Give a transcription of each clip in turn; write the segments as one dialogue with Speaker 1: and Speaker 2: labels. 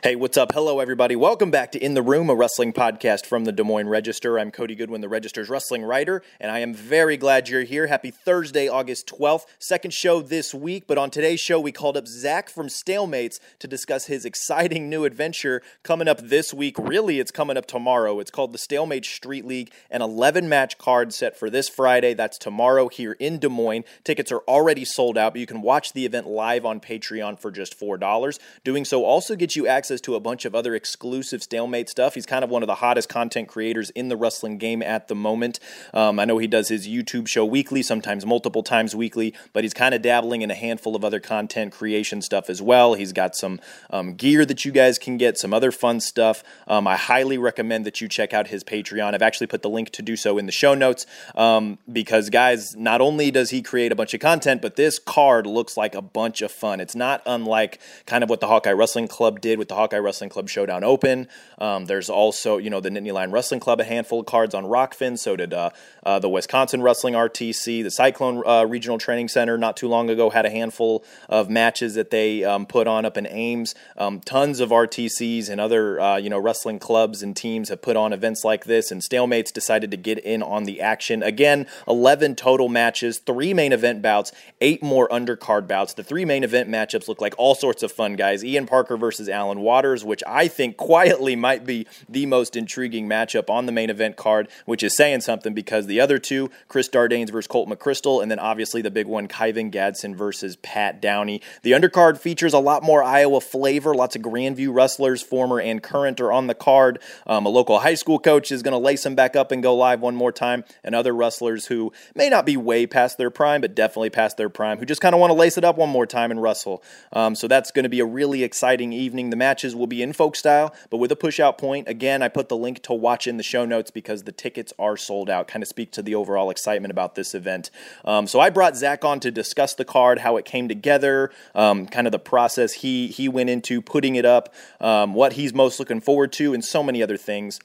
Speaker 1: Hey, what's up? Hello, everybody. Welcome back to In the Room, a wrestling podcast from the Des Moines Register. I'm Cody Goodwin, the Register's wrestling writer, and I am very glad you're here. Happy Thursday, August 12th. Second show this week, but on today's show, we called up Zach from Stalemates to discuss his exciting new adventure coming up this week. Really, it's coming up tomorrow. It's called the Stalemate Street League, an 11 match card set for this Friday. That's tomorrow here in Des Moines. Tickets are already sold out, but you can watch the event live on Patreon for just $4. Doing so also gets you access access to a bunch of other exclusive stalemate stuff. He's kind of one of the hottest content creators in the wrestling game at the moment. Um, I know he does his YouTube show weekly, sometimes multiple times weekly, but he's kind of dabbling in a handful of other content creation stuff as well. He's got some um, gear that you guys can get, some other fun stuff. Um, I highly recommend that you check out his Patreon. I've actually put the link to do so in the show notes um, because, guys, not only does he create a bunch of content, but this card looks like a bunch of fun. It's not unlike kind of what the Hawkeye Wrestling Club did with the Hawkeye Wrestling Club Showdown Open. Um, there's also, you know, the Nittany Lion Wrestling Club, a handful of cards on Rokfin. So did uh, uh, the Wisconsin Wrestling RTC. The Cyclone uh, Regional Training Center not too long ago had a handful of matches that they um, put on up in Ames. Um, tons of RTCs and other, uh, you know, wrestling clubs and teams have put on events like this. And Stalemates decided to get in on the action. Again, 11 total matches, three main event bouts, eight more undercard bouts. The three main event matchups look like all sorts of fun, guys. Ian Parker versus Alan Waters, which I think quietly might be the most intriguing matchup on the main event card, which is saying something because the other two, Chris Dardanes versus Colt McCrystal, and then obviously the big one, Kyven Gadson versus Pat Downey. The undercard features a lot more Iowa flavor. Lots of Grandview wrestlers, former and current, are on the card. Um, a local high school coach is going to lace them back up and go live one more time, and other wrestlers who may not be way past their prime, but definitely past their prime, who just kind of want to lace it up one more time and wrestle. Um, so that's going to be a really exciting evening. The matches will be in folk style, but with a push out point. Again, I put the link to watch in the show notes because the tickets are sold out. Kind of speak to the overall excitement about this event. Um, so I brought Zach on to discuss the card, how it came together, um, kind of the process he he went into putting it up, um, what he's most looking forward to, and so many other things.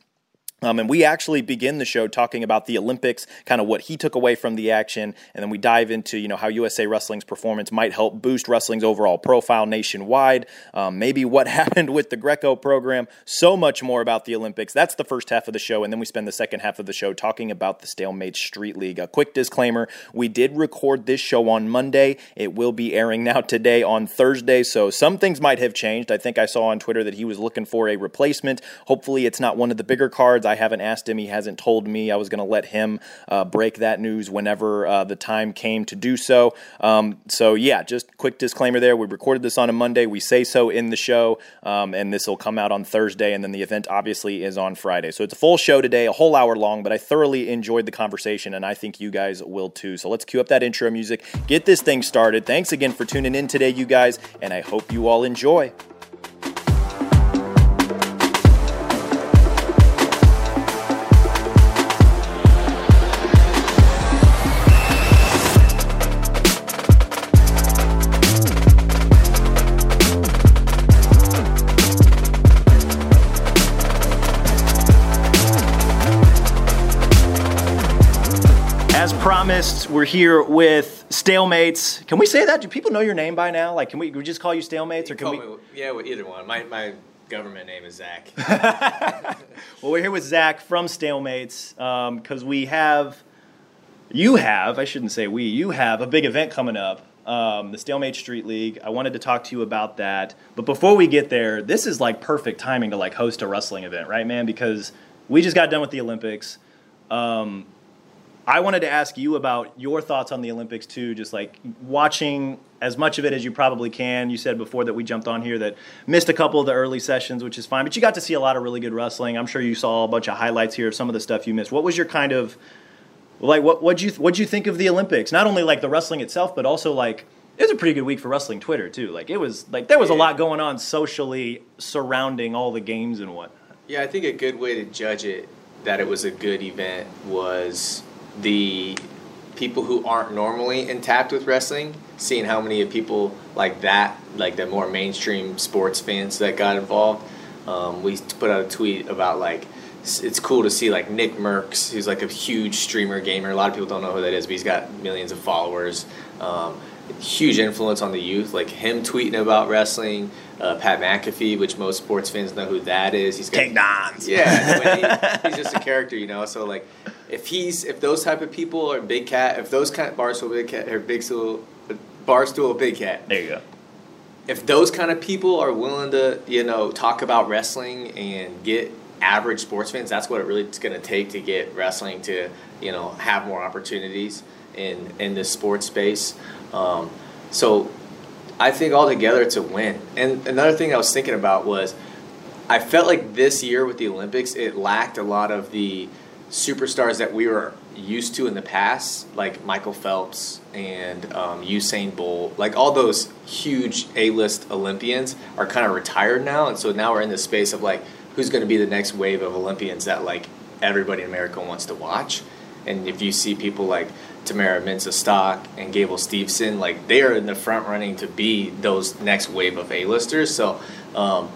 Speaker 1: Um, and we actually begin the show talking about the Olympics, kind of what he took away from the action, and then we dive into you know how USA Wrestling's performance might help boost wrestling's overall profile nationwide. Um, maybe what happened with the Greco program. So much more about the Olympics. That's the first half of the show, and then we spend the second half of the show talking about the Stalemate Street League. A quick disclaimer: we did record this show on Monday. It will be airing now today on Thursday, so some things might have changed. I think I saw on Twitter that he was looking for a replacement. Hopefully, it's not one of the bigger cards. Haven't asked him. He hasn't told me. I was going to let him uh, break that news whenever uh, the time came to do so. Um, so, yeah, just quick disclaimer there. We recorded this on a Monday. We say so in the show, um, and this will come out on Thursday, and then the event obviously is on Friday. So, it's a full show today, a whole hour long, but I thoroughly enjoyed the conversation, and I think you guys will too. So, let's cue up that intro music, get this thing started. Thanks again for tuning in today, you guys, and I hope you all enjoy. We're here with Stalemates. Can we say that? Do people know your name by now? Like, can we, we just call you Stalemates, or can we?
Speaker 2: Me, yeah, well, either one. My my government name is Zach.
Speaker 1: well, we're here with Zach from Stalemates because um, we have, you have, I shouldn't say we, you have a big event coming up. Um, the Stalemate Street League. I wanted to talk to you about that. But before we get there, this is like perfect timing to like host a wrestling event, right, man? Because we just got done with the Olympics. Um, I wanted to ask you about your thoughts on the Olympics too, just like watching as much of it as you probably can. You said before that we jumped on here that missed a couple of the early sessions, which is fine, but you got to see a lot of really good wrestling. I'm sure you saw a bunch of highlights here of some of the stuff you missed. What was your kind of like what what you what you think of the Olympics? Not only like the wrestling itself, but also like it was a pretty good week for wrestling Twitter too. Like it was like there was a lot going on socially surrounding all the games and what.
Speaker 2: Yeah, I think a good way to judge it that it was a good event was the people who aren't normally intact with wrestling, seeing how many people like that, like the more mainstream sports fans that got involved. Um, we put out a tweet about like it's cool to see like Nick Mercs, who's like a huge streamer gamer. A lot of people don't know who that is, but he's got millions of followers. Um, huge influence on the youth. Like him tweeting about wrestling, uh, Pat McAfee, which most sports fans know who that is. He's got,
Speaker 1: King Dons.
Speaker 2: Yeah, he, he's just a character, you know. So like, if he's if those type of people are big cat, if those kind of barstool big cat or big stool, barstool big cat.
Speaker 1: There you go.
Speaker 2: If those kind of people are willing to, you know, talk about wrestling and get average sports fans, that's what it really is going to take to get wrestling to, you know, have more opportunities in in this sports space. Um, so I think altogether it's a win. And another thing I was thinking about was I felt like this year with the Olympics, it lacked a lot of the superstars that we were used to in the past, like Michael Phelps and um, Usain Bolt. Like all those huge A-list Olympians are kind of retired now, and so now we're in the space of like who's going to be the next wave of Olympians that like everybody in America wants to watch. And if you see people like Tamara Mensah-Stock and Gable Steveson, like they are in the front running to be those next wave of A-listers. So um,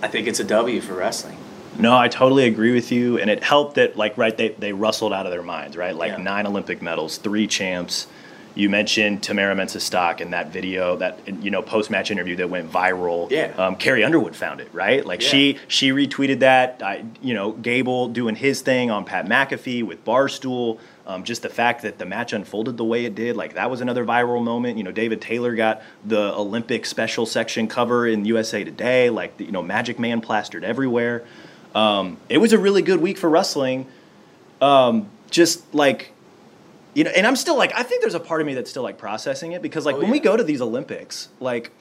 Speaker 2: I think it's a W for wrestling.
Speaker 1: No, I totally agree with you, and it helped that like right they they wrestled out of their minds, right? Like
Speaker 2: Yeah.
Speaker 1: nine Olympic medals, three champs. You mentioned Tamara Mensah-Stock in that video, that you know post match interview that went viral.
Speaker 2: Yeah.
Speaker 1: um, Carrie Underwood found it, right? Like
Speaker 2: Yeah.
Speaker 1: she she retweeted that. I, you know, Gable doing his thing on Pat McAfee with Barstool. Um, just the fact that the match unfolded the way it did, like that was another viral moment. You know, David Taylor got the Olympic special section cover in USA Today. Like you know, Magic Man plastered everywhere. Um, it was a really good week for wrestling. Um, just like, you know, and I'm still like, I think there's a part of me that's still like processing it because like
Speaker 2: Oh,
Speaker 1: when we go to these Olympics, like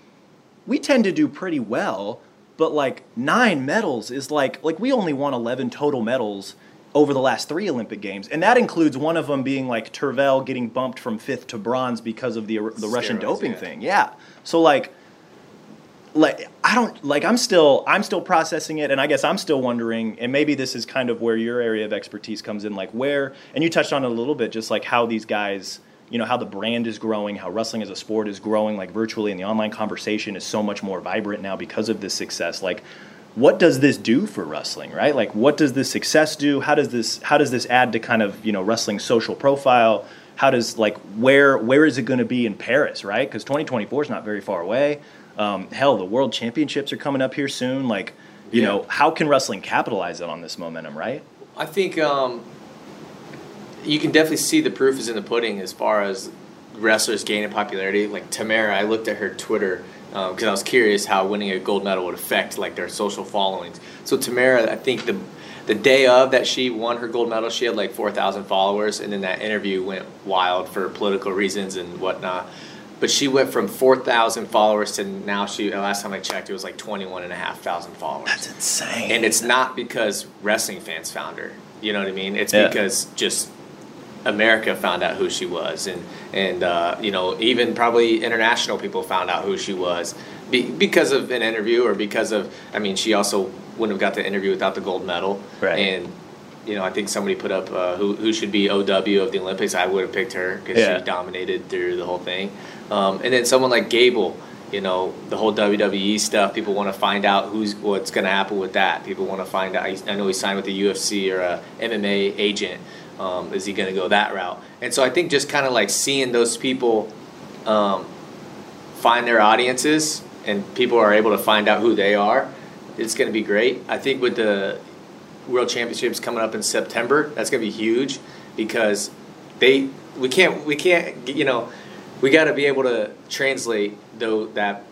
Speaker 1: we tend to do pretty well, but like nine medals is like like we only won 11 total medals over the last three Olympic games, and that includes one of them being like Tervel getting bumped from fifth to bronze because of the the Russian doping
Speaker 2: yeah.
Speaker 1: thing. Yeah, so like like I don't like I'm still I'm still processing it and I guess I'm still wondering and maybe this is kind of where your area of expertise comes in like where and you touched on it a little bit just like how these guys you know how the brand is growing how wrestling as a sport is growing like virtually and the online conversation is so much more vibrant now because of this success. Like what does this do for wrestling right? Like what does this success do? How does this how does this add to kind of you know wrestling's social profile? How does like where where is it going to be in Paris right? Because 2024 is not very far away um, hell the world championships are coming up here soon like you
Speaker 2: Yeah.
Speaker 1: know how can wrestling capitalize on this momentum right
Speaker 2: I think um, you can definitely see the proof is in the pudding as far as wrestlers gaining popularity. Like Tamara, I looked at her Twitter because I was curious how winning a gold medal would affect like their social followings. So Tamara, I think the the day of that she won her gold medal, she had like four thousand followers, and then that interview went wild for political reasons and whatnot. But she went from four thousand followers to now she. Last time I checked, it was like twenty one and a half thousand followers.
Speaker 1: That's insane
Speaker 2: And it's not because wrestling fans found her. You know what I mean? It's
Speaker 1: Yeah.
Speaker 2: because just America found out who she was, and and uh, you know even probably international people found out who she was be, because of an interview or because of I mean she also wouldn't have got the interview without the gold medal.
Speaker 1: Right.
Speaker 2: And you know I think somebody put up uh, who who should be OW of the Olympics. I would have picked her because
Speaker 1: Yeah.
Speaker 2: she dominated through the whole thing. Um, and then someone like Gable. You know the whole WWE stuff. People want to find out who's what's going to happen with that. People want to find out. I know he signed with the UFC or a MMA agent. Um, is he going to go that route? And so I think just kind of like seeing those people um, find their audiences and people are able to find out who they are, it's going to be great. I think with the World Championships coming up in September, that's going to be huge because they we can't we can't you know we got to be able to translate though that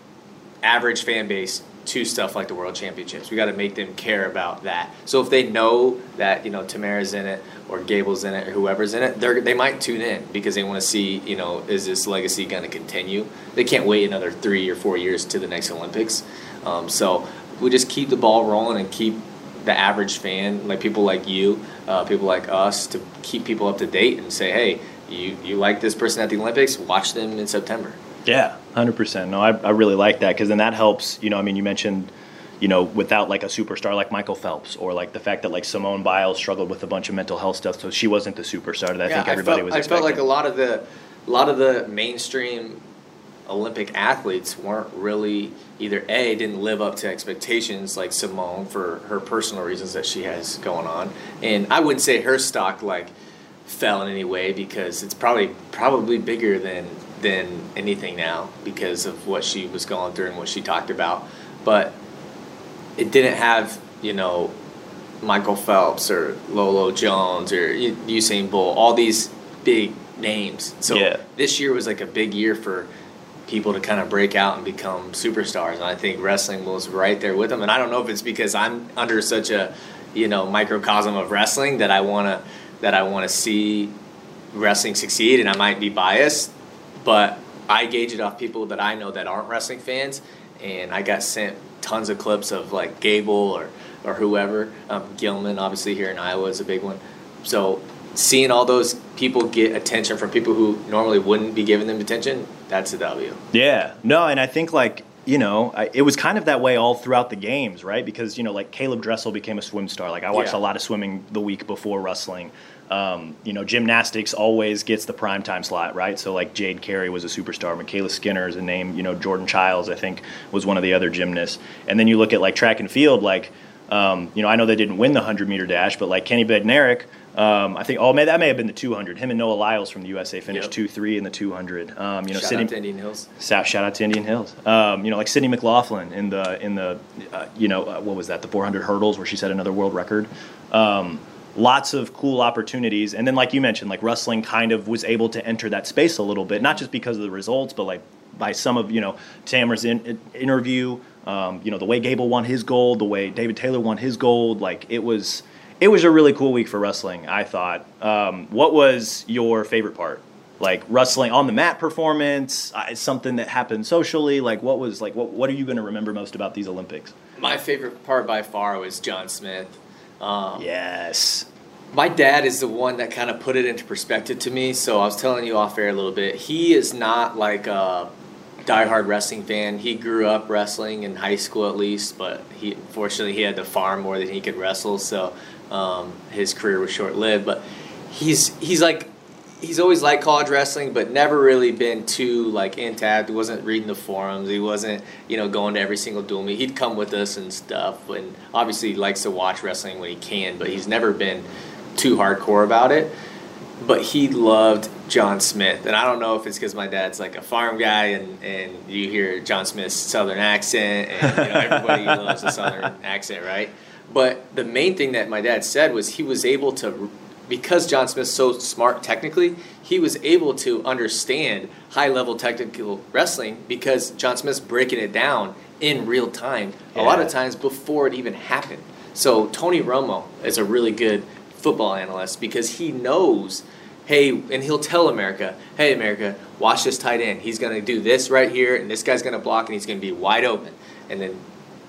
Speaker 2: average fan base to stuff like the World Championships. We got to make them care about that. So if they know that you know Tamara's in it or Gable's in it or whoever's in it, they they might tune in because they want to see you know is this legacy going to continue? They can't wait another three or four years to the next Olympics. Um, so we just keep the ball rolling and keep the average fan, like people like you, uh, people like us, to keep people up to date and say, hey, you, you like this person at the Olympics? Watch them in September.
Speaker 1: Yeah, hundred percent. No, I, I really like that because then that helps. You know, I mean, you mentioned, you know, without like a superstar like Michael Phelps or like the fact that like Simone Biles struggled with a bunch of mental health stuff, so she wasn't the superstar that I think everybody
Speaker 2: felt,
Speaker 1: was.
Speaker 2: I
Speaker 1: expecting.
Speaker 2: felt like a lot of the, a lot of the mainstream Olympic athletes weren't really either a didn't live up to expectations like Simone for her personal reasons that she has going on, and I wouldn't say her stock like fell in any way because it's probably probably bigger than than anything now because of what she was going through and what she talked about. But it didn't have, you know, Michael Phelps or Lolo Jones or Usain Bolt, all these big names. So
Speaker 1: Yeah.
Speaker 2: this year was like a big year for people to kind of break out and become superstars. And I think wrestling was right there with them. And I don't know if it's because I'm under such a, you know, microcosm of wrestling that I want to that I want to see wrestling succeed and I might be biased, but I gauge it off people that I know that aren't wrestling fans and I got sent tons of clips of like Gable or or whoever, um, Gilman obviously here in Iowa is a big one. So seeing all those people get attention from people who normally wouldn't be giving them attention, that's a W.
Speaker 1: Yeah, no, and I think like you know, I, it was kind of that way all throughout the games, right? Because you know, like Caeleb Dressel became a swim star. Like I watched
Speaker 2: Yeah.
Speaker 1: a lot of swimming the week before wrestling. Um, you know, gymnastics always gets the prime time slot, right? So like Jade Carey was a superstar. MyKayla Skinner is a name. You know, Jordan Childs I think was one of the other gymnasts. And then you look at like track and field, like um, you know, I know they didn't win the hundred meter dash, but like Kenny Bednarek. Um, I think oh, may, that may have been the 200. Him and Noah Lyles from the USA finished
Speaker 2: Yep.
Speaker 1: two three in the 200. Um, you know,
Speaker 2: Shout
Speaker 1: Sydney,
Speaker 2: out to Indian Hills.
Speaker 1: Shout, shout out to Indian Hills. Um, you know, like Sydney McLaughlin in the in the uh, you know uh, what was that the 400 hurdles where she set another world record. Um, lots of cool opportunities, and then like you mentioned, like wrestling kind of was able to enter that space a little bit, not just because of the results, but like by some of you know Tamara's in, in- interview. Um, you know the way Gable won his gold, the way David Taylor won his gold. Like it was it was a really cool week for wrestling. I thought. Um, what was your favorite part? like wrestling on the mat performance uh, something that happened socially like what was like what, what are you going to remember most about these olympics
Speaker 2: My favorite part by far was John Smith. Um,
Speaker 1: yes
Speaker 2: My dad is the one that kind of put it into perspective to me. So I was telling you off air a little bit. He is not like a diehard wrestling fan. He grew up wrestling in high school at least, but he fortunately he had to farm more than he could wrestle. So um, his career was short lived. But he's he's like he's always liked college wrestling, but never really been too like intact. He wasn't reading the forums. He wasn't you know going to every single dual meet. He'd come with us and stuff. And obviously he likes to watch wrestling when he can, but he's never been too hardcore about it. But he loved John Smith, and I don't know if it's because my dad's like a farm guy, and, and you hear John Smith's southern accent, and you know, everybody loves a southern accent, right? But the main thing that my dad said was he was able to, because John Smith's so smart technically, he was able to understand high level technical wrestling because John Smith's breaking it down in real time, a lot of times before it even happened. So Tony Romo is a really good football analyst because he knows, hey, and he'll tell America, hey, America, watch this tight end. He's going to do this right here, and this guy's going to block, and he's going to be wide open. And then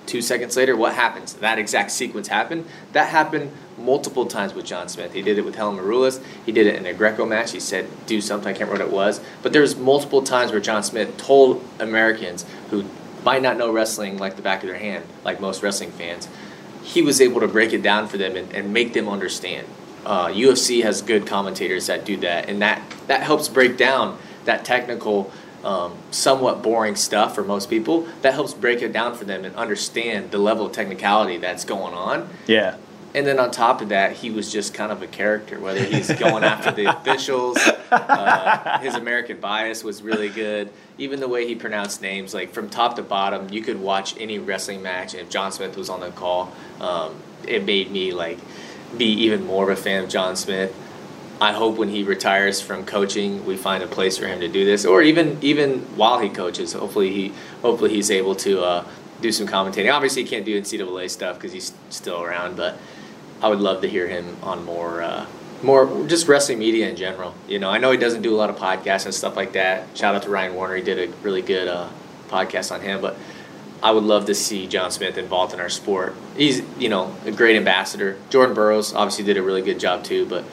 Speaker 2: two seconds later, what happens? That exact sequence happened. That happened multiple times with John Smith. He did it with Helen Maroulis. He did it in a Greco match. He said, do something. I can't remember what it was. But there's multiple times where John Smith told Americans who might not know wrestling like the back of their hand, like most wrestling fans, he was able to break it down for them and, and make them understand. Uh, UFC has good commentators that do that, and that, that helps break down that technical, um, somewhat boring stuff for most people. That helps break it down for them and understand the level of technicality that's going on.
Speaker 1: yeah
Speaker 2: And then on top of that, he was just kind of a character. Whether he's going after the officials, uh, his American bias was really good. Even the way he pronounced names, like from top to bottom, you could watch any wrestling match. And if John Smith was on the call, um, it made me like be even more of a fan of John Smith. I hope when he retires from coaching, we find a place for him to do this, or even even while he coaches. Hopefully he hopefully he's able to uh, do some commentating. Obviously, he can't do NCAA stuff because he's still around, but I would love to hear him on more uh, more just wrestling media in general. You know, I know he doesn't do a lot of podcasts and stuff like that. Shout out to Ryan Warner; he did a really good uh, podcast on him, but. I would love to see John Smith involved in our sport. He's, you know, a great ambassador. Jordan Burroughs obviously did a really good job too, but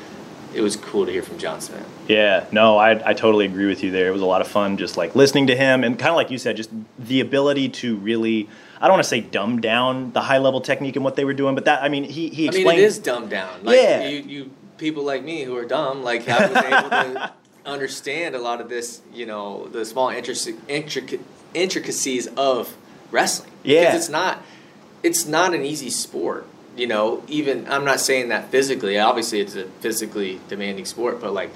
Speaker 2: it was cool to hear from John Smith.
Speaker 1: yeah no I, I totally agree with you there it was a lot of fun just like listening to him and kind of like you said just the ability to really i don't want to say dumb down the high level technique and what they were doing but that i mean he, he explained I
Speaker 2: mean, it is dumbed down. Like,
Speaker 1: Yeah.
Speaker 2: You, you people like me who are dumb, like, I was able to understand a lot of this, you know, the small intric- intricacies of wrestling.
Speaker 1: Yeah.
Speaker 2: Because it's not, it's not an easy sport. You know, even I'm not saying that physically. Obviously, it's a physically demanding sport, but like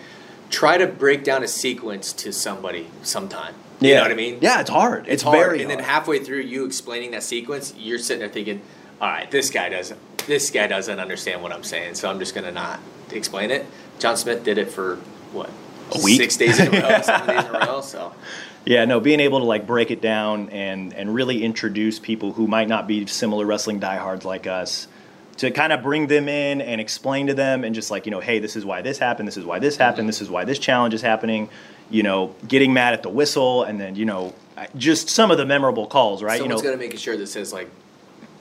Speaker 2: try to break down a sequence to somebody sometime. You know what I mean?
Speaker 1: Yeah, it's hard. It's,
Speaker 2: It's hard.
Speaker 1: very
Speaker 2: and
Speaker 1: hard.
Speaker 2: then halfway through you explaining that sequence, you're sitting there thinking, "All right, this guy doesn't. This guy doesn't understand what I'm saying, so I'm just gonna not explain it." John Smith did it for what?
Speaker 1: A week?
Speaker 2: Six days in a row, seven days in a row. So
Speaker 1: Yeah, no, being able to like break it down and and really introduce people who might not be similar wrestling diehards like us to kind of bring them in and explain to them and just like, you know, hey, this is why this happened, this is why this happened, mm-hmm. this is why this challenge is happening, you know, getting mad at the whistle and then, you know, just some of the memorable calls, right?
Speaker 2: someone's
Speaker 1: you know,
Speaker 2: gonna make a shirt that says like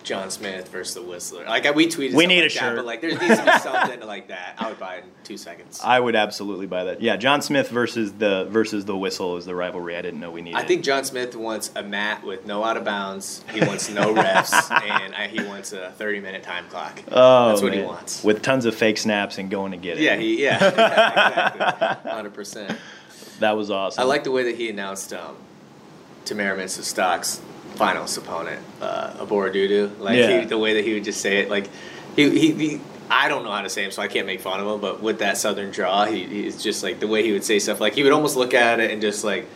Speaker 2: John Smith versus the Whistler. Like we tweeted,
Speaker 1: We need a
Speaker 2: like that,
Speaker 1: shirt.
Speaker 2: but like there needs to be something like that. I would buy it in two seconds.
Speaker 1: I would absolutely buy that. Yeah, John Smith versus the versus the whistle is the rivalry I didn't know we needed.
Speaker 2: I think John Smith wants a mat with no out of bounds. He wants no refs, and I, he wants a 30 minute time clock.
Speaker 1: oh,
Speaker 2: That's what he wants.
Speaker 1: With tons of fake snaps and going to get it.
Speaker 2: Yeah, he yeah, exactly, hundred percent.
Speaker 1: That was awesome.
Speaker 2: I like the way that he announced um, Tamara Stock's finals opponent, uh, Oborududu. Like
Speaker 1: Yeah.
Speaker 2: he, the way that he would just say it, like he, he, he I don't know how to say him, so I can't make fun of him. But with that southern draw, he, he's just like the way he would say stuff. Like he would almost look at it and just like,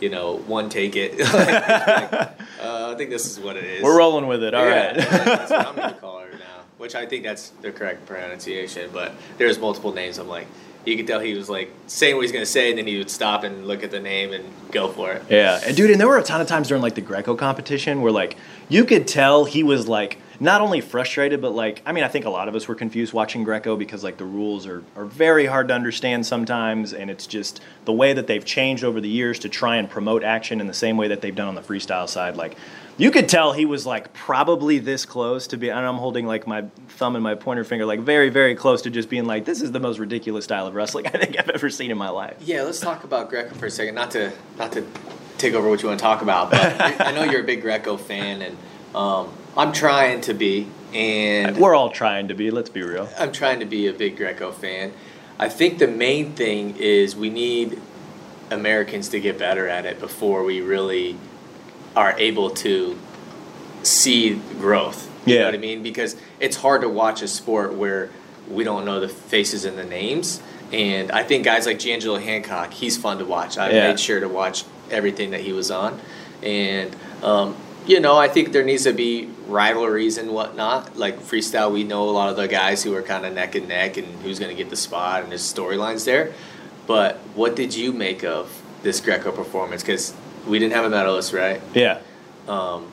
Speaker 2: you know, one take it. like, uh, I think this is what it is.
Speaker 1: We're rolling with it. All
Speaker 2: yeah,
Speaker 1: right.
Speaker 2: that's what I'm gonna call her now. Which I think that's the correct pronunciation. But there's multiple names. I'm like, you could tell he was like saying what he's gonna say, and then he would stop and look at the name and go for it.
Speaker 1: Yeah, and dude, and there were a ton of times during like the Greco competition where like you could tell he was like not only frustrated, but like I mean, I think a lot of us were confused watching Greco because like the rules are are very hard to understand sometimes, and it's just the way that they've changed over the years to try and promote action in the same way that they've done on the freestyle side. Like you could tell he was like probably this close to be. And I'm holding like my thumb and my pointer finger like very very close to just being like this is the most ridiculous style of wrestling I think I've ever seen in my life.
Speaker 2: Yeah, let's talk about Greco for a second. Not to not to take over what you want to talk about, but I know you're a big Greco fan, and um, I'm trying to be, and
Speaker 1: We're all trying to be. Let's be real.
Speaker 2: I'm trying to be a big Greco fan. I think the main thing is we need Americans to get better at it before we really are able to see growth. You
Speaker 1: Yeah.
Speaker 2: know what I mean? Because it's hard to watch a sport where we don't know the faces and the names. And I think guys like G'Angelo Hancock, he's fun to watch. I
Speaker 1: Yeah.
Speaker 2: made sure to watch everything that he was on. And, um, you know, I think there needs to be rivalries and whatnot. Like freestyle, we know a lot of the guys who are kind of neck and neck and who's going to get the spot and there's storylines there. But what did you make of this Greco performance? Because we didn't have a medalist, right?
Speaker 1: Yeah.
Speaker 2: Um,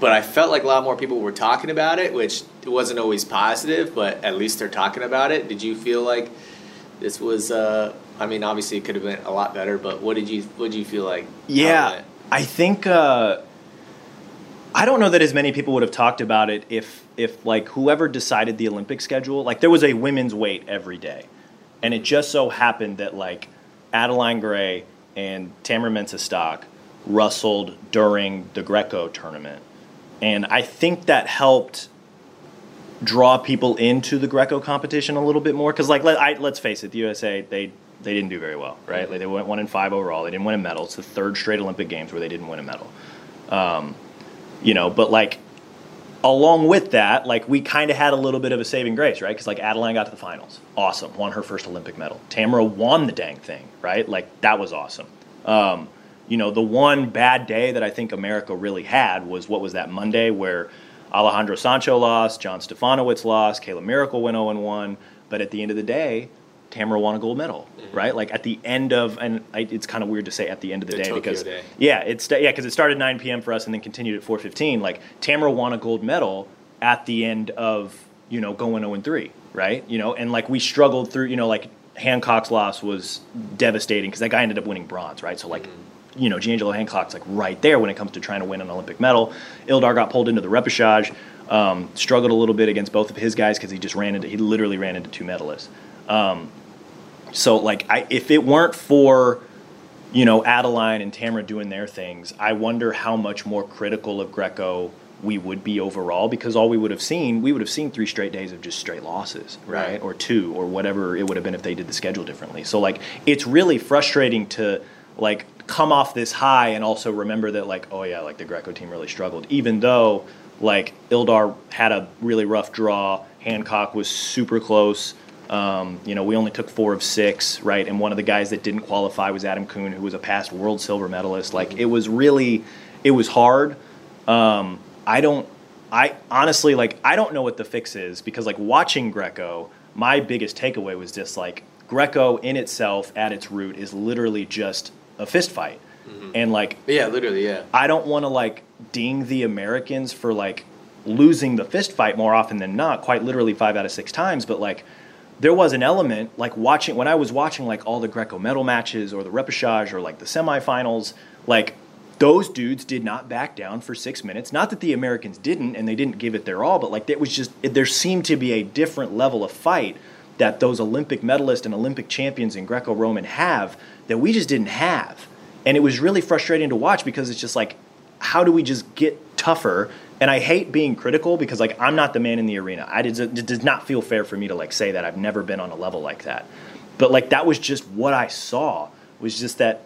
Speaker 2: but I felt like a lot more people were talking about it, which wasn't always positive, but at least they're talking about it. Did you feel like this was? Uh, I mean, obviously it could have been a lot better, but what did you what did you feel like?
Speaker 1: Yeah. I think uh, I don't know that as many people would have talked about it if if like whoever decided the Olympic schedule, like there was a women's weight every day, and it just so happened that like Adeline Gray and Tamara Mensah Stock wrestled during the Greco tournament, and I think that helped draw people into the Greco competition a little bit more because like let, I, let's face it, the USA they they didn't do very well, right? Like they went one in five overall. They didn't win a medal. It's the third straight Olympic Games where they didn't win a medal. Um, you know, but like along with that, like we kind of had a little bit of a saving grace, right? Because like Adeline got to the finals, awesome, won her first Olympic medal. Tamara won the dang thing, right? Like that was awesome. Um, you know, the one bad day that I think America really had was what was that Monday where Alejandro Sancho lost, John Stefanowicz lost, Kayla Miracle went 0 1, but at the end of the day, Tamara won a gold medal, right? Like at the end of, and I, it's kind of weird to say at the end of the,
Speaker 2: The
Speaker 1: day
Speaker 2: Tokyo
Speaker 1: because
Speaker 2: day.
Speaker 1: yeah, it's yeah because it started 9 p.m. for us and then continued at 4:15. Like Tamara won a gold medal at the end of you know going 0 3, right? You know, and like we struggled through. You know, like Hancock's loss was devastating because that guy ended up winning bronze, right? So like. You know, G'Angelo Hancock's like right there when it comes to trying to win an Olympic medal. Ildar got pulled into the repechage, um, struggled a little bit against both of his guys because he just ran into he literally ran into two medalists. Um, so like I if it weren't for you know Adeline and Tamara doing their things, I wonder how much more critical of Greco we would be overall because all we would have seen we would have seen three straight days of just straight losses, right?
Speaker 2: Right.
Speaker 1: Or two or whatever it would have been if they did the schedule differently. So like it's really frustrating to like come off this high and also remember that like oh yeah like the Greco team really struggled even though like Ildar had a really rough draw, Hancock was super close. Um, you know, we only took four of six, right? And one of the guys that didn't qualify was Adam Coon, who was a past world silver medalist. Like it was really, it was hard. Um, I don't, I honestly like I don't know what the fix is because like watching Greco, my biggest takeaway was just like Greco in itself at its root is literally just a fist fight, and like
Speaker 2: Yeah, literally, yeah.
Speaker 1: I don't want to like ding the Americans for like losing the fist fight more often than not, quite literally five out of six times. But like, there was an element like watching when I was watching like all the Greco medal matches or the repechage or like the semifinals, like those dudes did not back down for six minutes. Not that the Americans didn't and they didn't give it their all, but like it was just it, there seemed to be a different level of fight that those Olympic medalists and Olympic champions in Greco-Roman have that we just didn't have. And it was really frustrating to watch because it's just like, how do we just get tougher? And I hate being critical because like I'm not the man in the arena. I did, it does not feel fair for me to like say that I've never been on a level like that. But like that was just what I saw was just that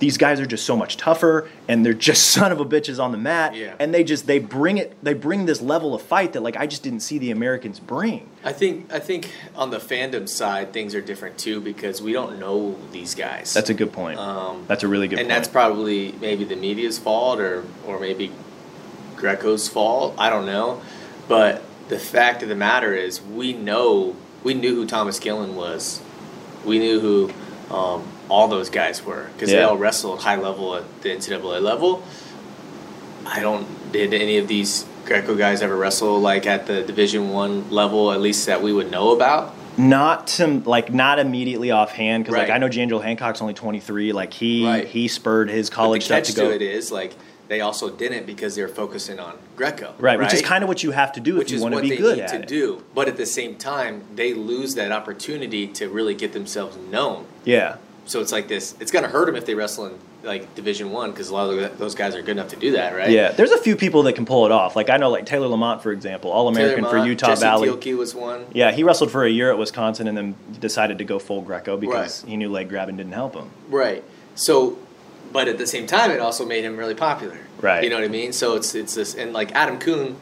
Speaker 1: these guys are just so much tougher and they're just son of a bitches on the mat
Speaker 2: Yeah.
Speaker 1: and they just they bring it they bring this level of fight that like I just didn't see the Americans bring.
Speaker 2: I think I think on the fandom side things are different too because we don't know these guys.
Speaker 1: That's a good point.
Speaker 2: Um,
Speaker 1: that's a really good
Speaker 2: and
Speaker 1: point.
Speaker 2: that's probably maybe the media's fault or or maybe Greco's fault. I don't know, but the fact of the matter is, we know we knew who Thomas Gilman was. We knew who um, all those guys were because they all wrestled high level at the NCAA level. I don't. Did any of these Greco guys ever wrestle like at the Division One level, at least that we would know about?
Speaker 1: not to like not immediately offhand because like
Speaker 2: Right.
Speaker 1: I know G'Angelo Hancock's only 23. Like he
Speaker 2: Right.
Speaker 1: he spurred his college stuff to
Speaker 2: to,
Speaker 1: go
Speaker 2: it is like they also didn't because they were focusing on Greco,
Speaker 1: right, which is kind of what you have to do
Speaker 2: which
Speaker 1: if you
Speaker 2: is
Speaker 1: want to
Speaker 2: what
Speaker 1: be
Speaker 2: they
Speaker 1: good
Speaker 2: need
Speaker 1: at
Speaker 2: to
Speaker 1: it.
Speaker 2: do. But at the same time, they lose that opportunity to really get themselves known.
Speaker 1: Yeah,
Speaker 2: So it's like this. It's gonna hurt them if they wrestle in like Division One because a lot of those guys are good enough to do that, right?
Speaker 1: yeah. There's a few people that can pull it off. Like I know like Taylor Lamont for example, All American for Utah
Speaker 2: Jesse
Speaker 1: Valley.
Speaker 2: Thielke was one.
Speaker 1: Yeah, he wrestled for a year at Wisconsin and then decided to go full Greco because
Speaker 2: Right.
Speaker 1: he knew leg grabbing didn't help him.
Speaker 2: Right. So, but at the same time, it also made him really popular.
Speaker 1: Right.
Speaker 2: You know what I mean? So it's it's this and like Adam Coon,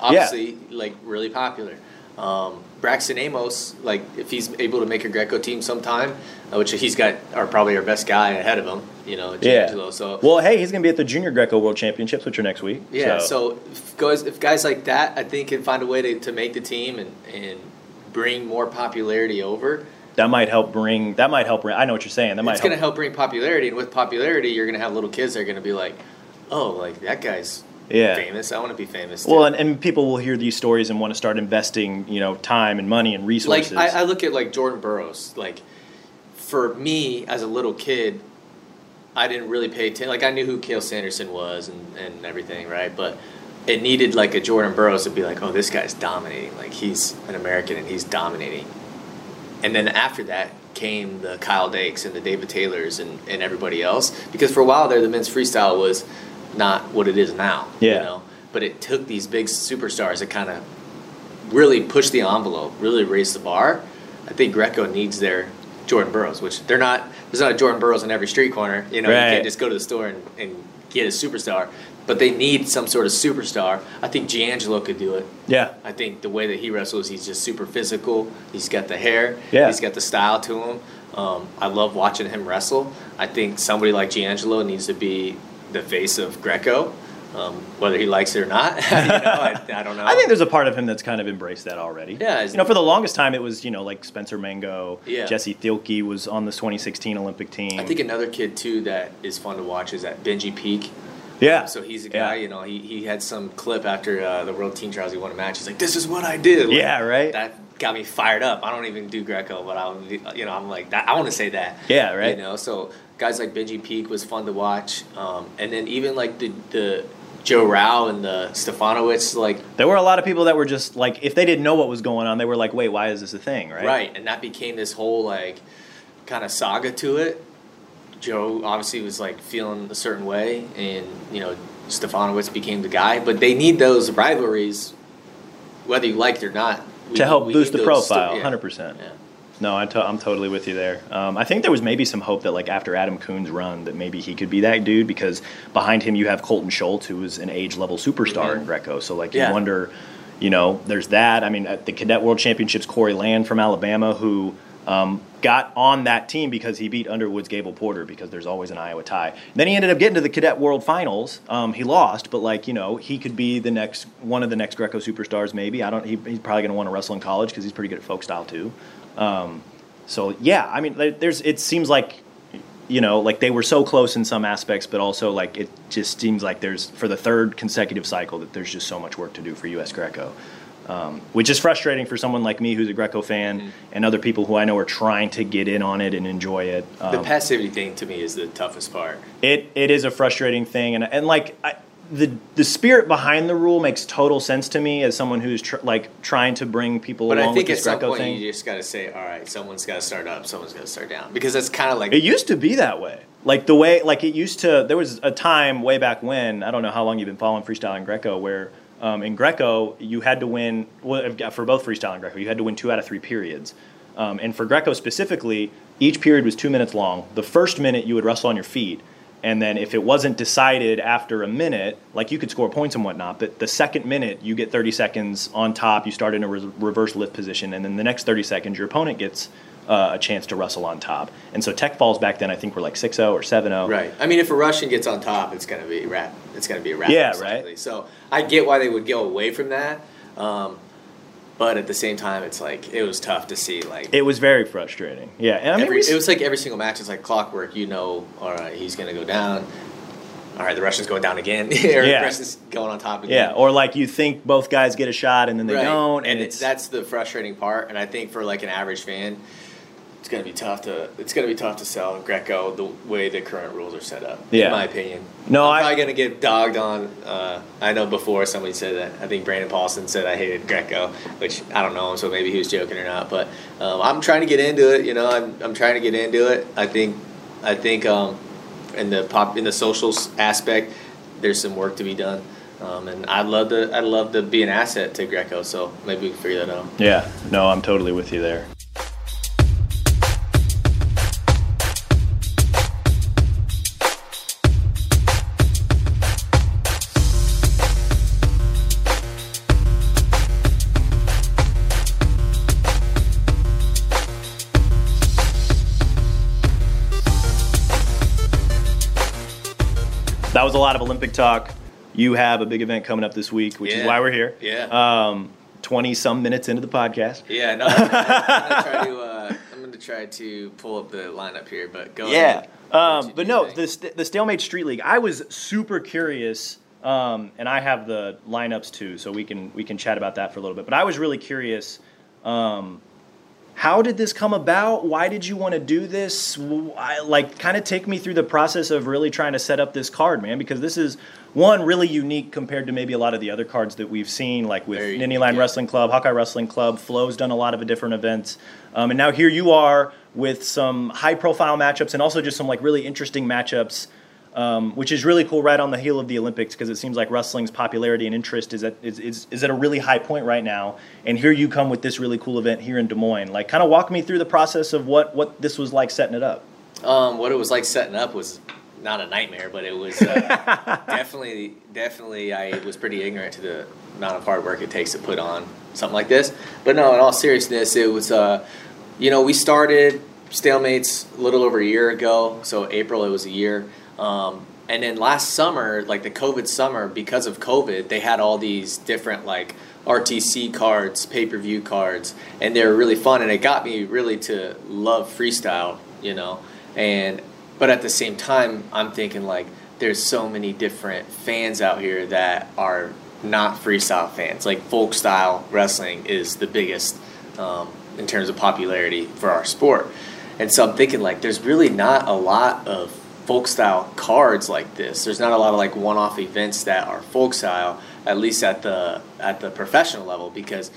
Speaker 2: obviously like really popular. Um, Braxton Amos, like if he's able to make a Greco team sometime, uh, which he's got, are probably our best guy ahead of him. You know,
Speaker 1: Yeah.
Speaker 2: So
Speaker 1: Well, hey, he's gonna be at the Junior Greco World Championships, which are next week.
Speaker 2: yeah. So, if guys, if guys like that, I think can find a way to, to make the team and and bring more popularity over.
Speaker 1: That might help bring. That might help. bring- I know what you're saying. That might
Speaker 2: it's going to help bring popularity, and with popularity, you're going to have little kids that are going to be like, "Oh, like that guy's
Speaker 1: Yeah.
Speaker 2: famous. I want to be famous." Too.
Speaker 1: Well, and, and people will hear these stories and want to start investing, you know, time and money and
Speaker 2: like
Speaker 1: resources.
Speaker 2: I, I look at like Jordan Burroughs. Like for me as a little kid, I didn't really pay attention. Like I knew who Cael Sanderson was and, and everything, right? But it needed like a Jordan Burroughs to be like, "Oh, this guy's dominating. Like he's an American and he's dominating." And then after that came the Kyle Dakes and the David Taylors and, and everybody else. Because for a while there, the men's freestyle was not what it is now.
Speaker 1: Yeah.
Speaker 2: You know? But it took these big superstars to kind of really push the envelope, really raise the bar. I think Greco needs their Jordan Burroughs, which they're not. There's not a Jordan Burroughs in every street corner. You know, you can't just go to the store and, and get a superstar. But they need some sort of superstar. I think G'Angelo could do it.
Speaker 1: yeah,
Speaker 2: I think the way that he wrestles, he's just super physical. He's got the hair.
Speaker 1: Yeah.
Speaker 2: He's got the style to him. Um, I love watching him wrestle. I think somebody like G'Angelo needs to be the face of Greco, um, whether he likes it or not. you know, I, I don't know.
Speaker 1: I think there's a part of him that's kind of embraced that already.
Speaker 2: Yeah,
Speaker 1: you know, for the longest time it was you know like Spencer Mango,
Speaker 2: Yeah.
Speaker 1: Jesse Thielke was on the 2016 Olympic team.
Speaker 2: I think another kid too that is fun to watch is that Benji Peak.
Speaker 1: Yeah.
Speaker 2: So he's a
Speaker 1: Yeah.
Speaker 2: guy, you know, he, he had some clip after uh, the World Teen Trials. He won a match. He's like, "This is what I did." Like,
Speaker 1: Yeah, right.
Speaker 2: That got me fired up. I don't even do Greco, but I'm, you know, I'm like, that, I want to say that.
Speaker 1: Yeah, right.
Speaker 2: You know, so guys like Benji Peak was fun to watch, um, and then even like the the Joe Rau and the Stefanowicz, like
Speaker 1: There were a lot of people that were just like, if they didn't know what was going on, they were like, wait, why is this a thing, right?
Speaker 2: right, and that became this whole like kind of saga to it. Joe obviously was like feeling a certain way, and you know Stefanowicz became the guy. But they need those rivalries, whether you like it or not, we
Speaker 1: To help boost the profile, 100%.
Speaker 2: Yeah.
Speaker 1: No, I to- I'm totally with you there. Um, I think there was maybe some hope that like after Adam Coon's run that maybe he could be that dude because behind him you have Colton Schultz who was an age level superstar in
Speaker 2: Mhm.
Speaker 1: Greco. So like
Speaker 2: Yeah.
Speaker 1: you wonder you know, there's that. I mean, at the Cadet World Championships, Cory Land from Alabama, who um, got on that team because he beat Underwood's Gable Porter because there's always an Iowa tie. And then he ended up getting to the Cadet World Finals. Um, he lost, but like you know, he could be the next one of the next Greco superstars. Maybe I don't. He, he's probably going to want to wrestle in college because he's pretty good at folk style too. Um, so yeah, I mean, there's. It seems like you know, like they were so close in some aspects, but also like it just seems like there's for the third consecutive cycle that there's just so much work to do for U.S. Greco um, which is frustrating for someone like me who's a Greco fan mm-hmm. and other people who I know are trying to get in on it and enjoy it.
Speaker 2: Um, the passivity thing to me is the toughest part.
Speaker 1: It it is a frustrating thing, and and like. I, the the spirit behind the rule makes total sense to me as someone who's tr- like trying to bring people
Speaker 2: but
Speaker 1: along
Speaker 2: I think
Speaker 1: with
Speaker 2: this
Speaker 1: at some
Speaker 2: point
Speaker 1: thing.
Speaker 2: you just got to say, all right, someone's got to start up, someone's got to start down, because that's kind of like
Speaker 1: it used to be that way. Like the way, like it used to. There was a time way back when I don't know how long you've been following freestyle and Greco, where um, in Greco, you had to win, well, for both freestyle and Greco, you had to win two out of three periods. Um, and for Greco specifically, each period was two minutes long. The first minute you would wrestle on your feet. And then if it wasn't decided after a minute, like you could score points and whatnot, but the second minute you get 30 seconds on top, you start in a re- reverse lift position, and then the next 30 seconds your opponent gets uh, a chance to wrestle on top. And so tech falls back then I think we're like 6-0 or 7-0.
Speaker 2: Right. I mean, if a Russian gets on top, it's gonna be wrap. It's gonna be a wrap.
Speaker 1: Yeah. Right.
Speaker 2: So I get why they would go away from that. Um, but at the same time, it's like it was tough to see. Like
Speaker 1: it was very frustrating. Yeah, and I mean,
Speaker 2: every, it was like every single match is like clockwork. You know, all right, he's gonna go down. All right, the Russian's going down again. or
Speaker 1: Yeah.
Speaker 2: the Russian's going on top again.
Speaker 1: yeah, or like you think both guys get a shot and then they
Speaker 2: Right.
Speaker 1: don't,
Speaker 2: and
Speaker 1: and
Speaker 2: it's
Speaker 1: it's
Speaker 2: that's the frustrating part. And I think for like an average fan, it's gonna be tough to it's gonna be tough to sell Greco the way the current rules are set up.
Speaker 1: Yeah.
Speaker 2: in my opinion.
Speaker 1: No,
Speaker 2: I'm
Speaker 1: I-
Speaker 2: probably gonna get dogged on. Uh, I know before somebody said that. I think Brandon Paulson said I hated Greco, which I don't know so maybe he was joking or not. But um, I'm trying to get into it. You know, I'm, I'm trying to get into it. I think I think um, in the pop in the social aspect, there's some work to be done. Um, and I'd love to I'd love to be an asset to Greco. So maybe we can figure that out.
Speaker 1: yeah. No, I'm totally with you there. Lot of Olympic talk. You have a big event coming up this week, which is why we're here.
Speaker 2: Yeah.
Speaker 1: Um, 20 some minutes into the podcast.
Speaker 2: Yeah, no, I'm gonna try to. Uh, I'm gonna try to pull up the lineup here, but go.
Speaker 1: Yeah.
Speaker 2: ahead.
Speaker 1: Um, but no, the, st- the Stalemate Street League, I was super curious, um, and I have the lineups too, so we can we can chat about that for a little bit. But I was really curious. Um, how did this come about? Why did you want to do this? I, like, kind of take me through the process of really trying to set up this card, man, because this is one really unique compared to maybe a lot of the other cards that we've seen, like with
Speaker 2: Very Nittany
Speaker 1: Lion
Speaker 2: yeah.
Speaker 1: Wrestling Club, Hawkeye Wrestling Club. Flo's done a lot of different events, um, and now here you are with some high-profile matchups and also just some like really interesting matchups um, which is really cool right on the heel of the Olympics because it seems like wrestling's popularity and interest is at, is, is, is at a really high point right now. And here you come with this really cool event here in Des Moines. Like, kind of walk me through the process of what, what this was like setting it up.
Speaker 2: Um, what it was like setting up was not a nightmare, but it was uh, definitely, definitely. I was pretty ignorant to the amount of hard work it takes to put on something like this. But no, in all seriousness, it was. Uh, you know, we started stalemates a little over a year ago. So April, it was a year. Um, and then last summer, like the COVID summer, because of COVID, they had all these different like RTC cards, pay per view cards, and they were really fun. And it got me really to love freestyle, you know. And but at the same time, I'm thinking like there's so many different fans out here that are not freestyle fans. Like folk style wrestling is the biggest um, in terms of popularity for our sport. And so I'm thinking like there's really not a lot of folk style cards like this. There's not a lot of like one off events that are folk style, at least at the at the professional level, because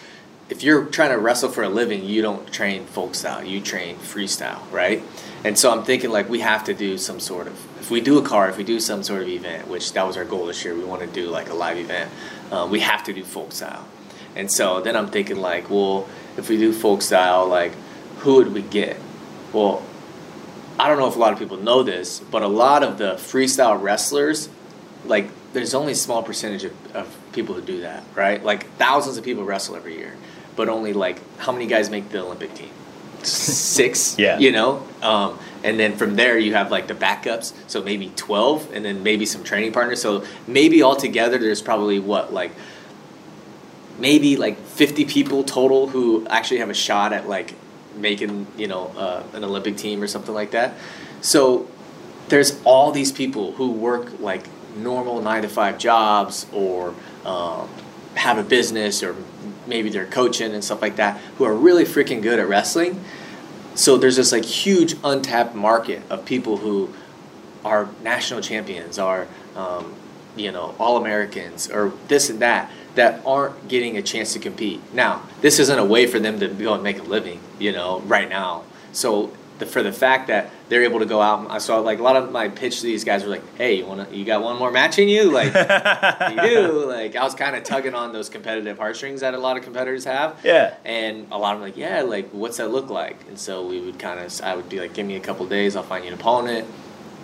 Speaker 2: if you're trying to wrestle for a living, you don't train folk style, you train freestyle, right? And so I'm thinking like we have to do some sort of if we do a card, if we do some sort of event, which that was our goal this year, we want to do like a live event. Um, we have to do folk style. And so then I'm thinking like, well, if we do folk style, like who would we get? Well, I don't know if a lot of people know this, but a lot of the freestyle wrestlers, like there's only a small percentage of, of people who do that, right? Like thousands of people wrestle every year, but only like how many guys make the Olympic team? Six.
Speaker 1: Yeah.
Speaker 2: You know, um, and then from there you have like the backups, so maybe twelve, and then maybe some training partners. So maybe altogether there's probably what like maybe like 50 people total who actually have a shot at like making you know uh, an Olympic team or something like that. So there's all these people who work like normal nine to five jobs or um, have a business or maybe they're coaching and stuff like that who are really freaking good at wrestling. So there's this like huge untapped market of people who are national champions, are um, you know all Americans, or this and that that aren't getting a chance to compete. Now, this isn't a way for them to go and make a living, you know, right now. So the, for the fact that they're able to go out, I saw like a lot of my pitch to these guys were like, "Hey, you want to? You got one more match in you? Like, you do? Like, I was kind of tugging on those competitive heartstrings that a lot of competitors have.
Speaker 1: Yeah.
Speaker 2: And a lot of them like, yeah, like, what's that look like? And so we would kind of, I would be like, give me a couple days, I'll find you an opponent,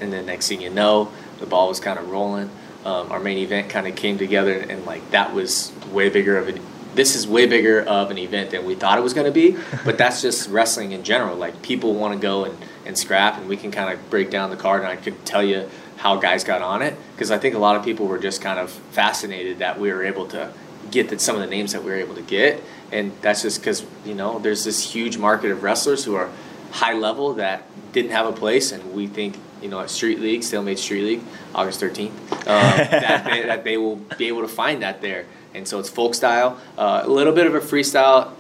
Speaker 2: and then next thing you know, the ball was kind of rolling um, our main event kind of came together and, and, like that was way bigger of an this is way bigger of an event than we thought it was going to be but that's just wrestling in general. Like people want to go and, and scrap and we can kind of break down the card and i could tell you how guys got on it because i think a lot of people were just kind of fascinated that we were able to get that some of the names that we were able to get and that's just because you know there's this huge market of wrestlers who are high level that didn't have a place and we think you know, at Street League, Stalemate Street League, August 13th, um, that, they, that they will be able to find that there. And so it's folk style, uh, a little bit of a freestyle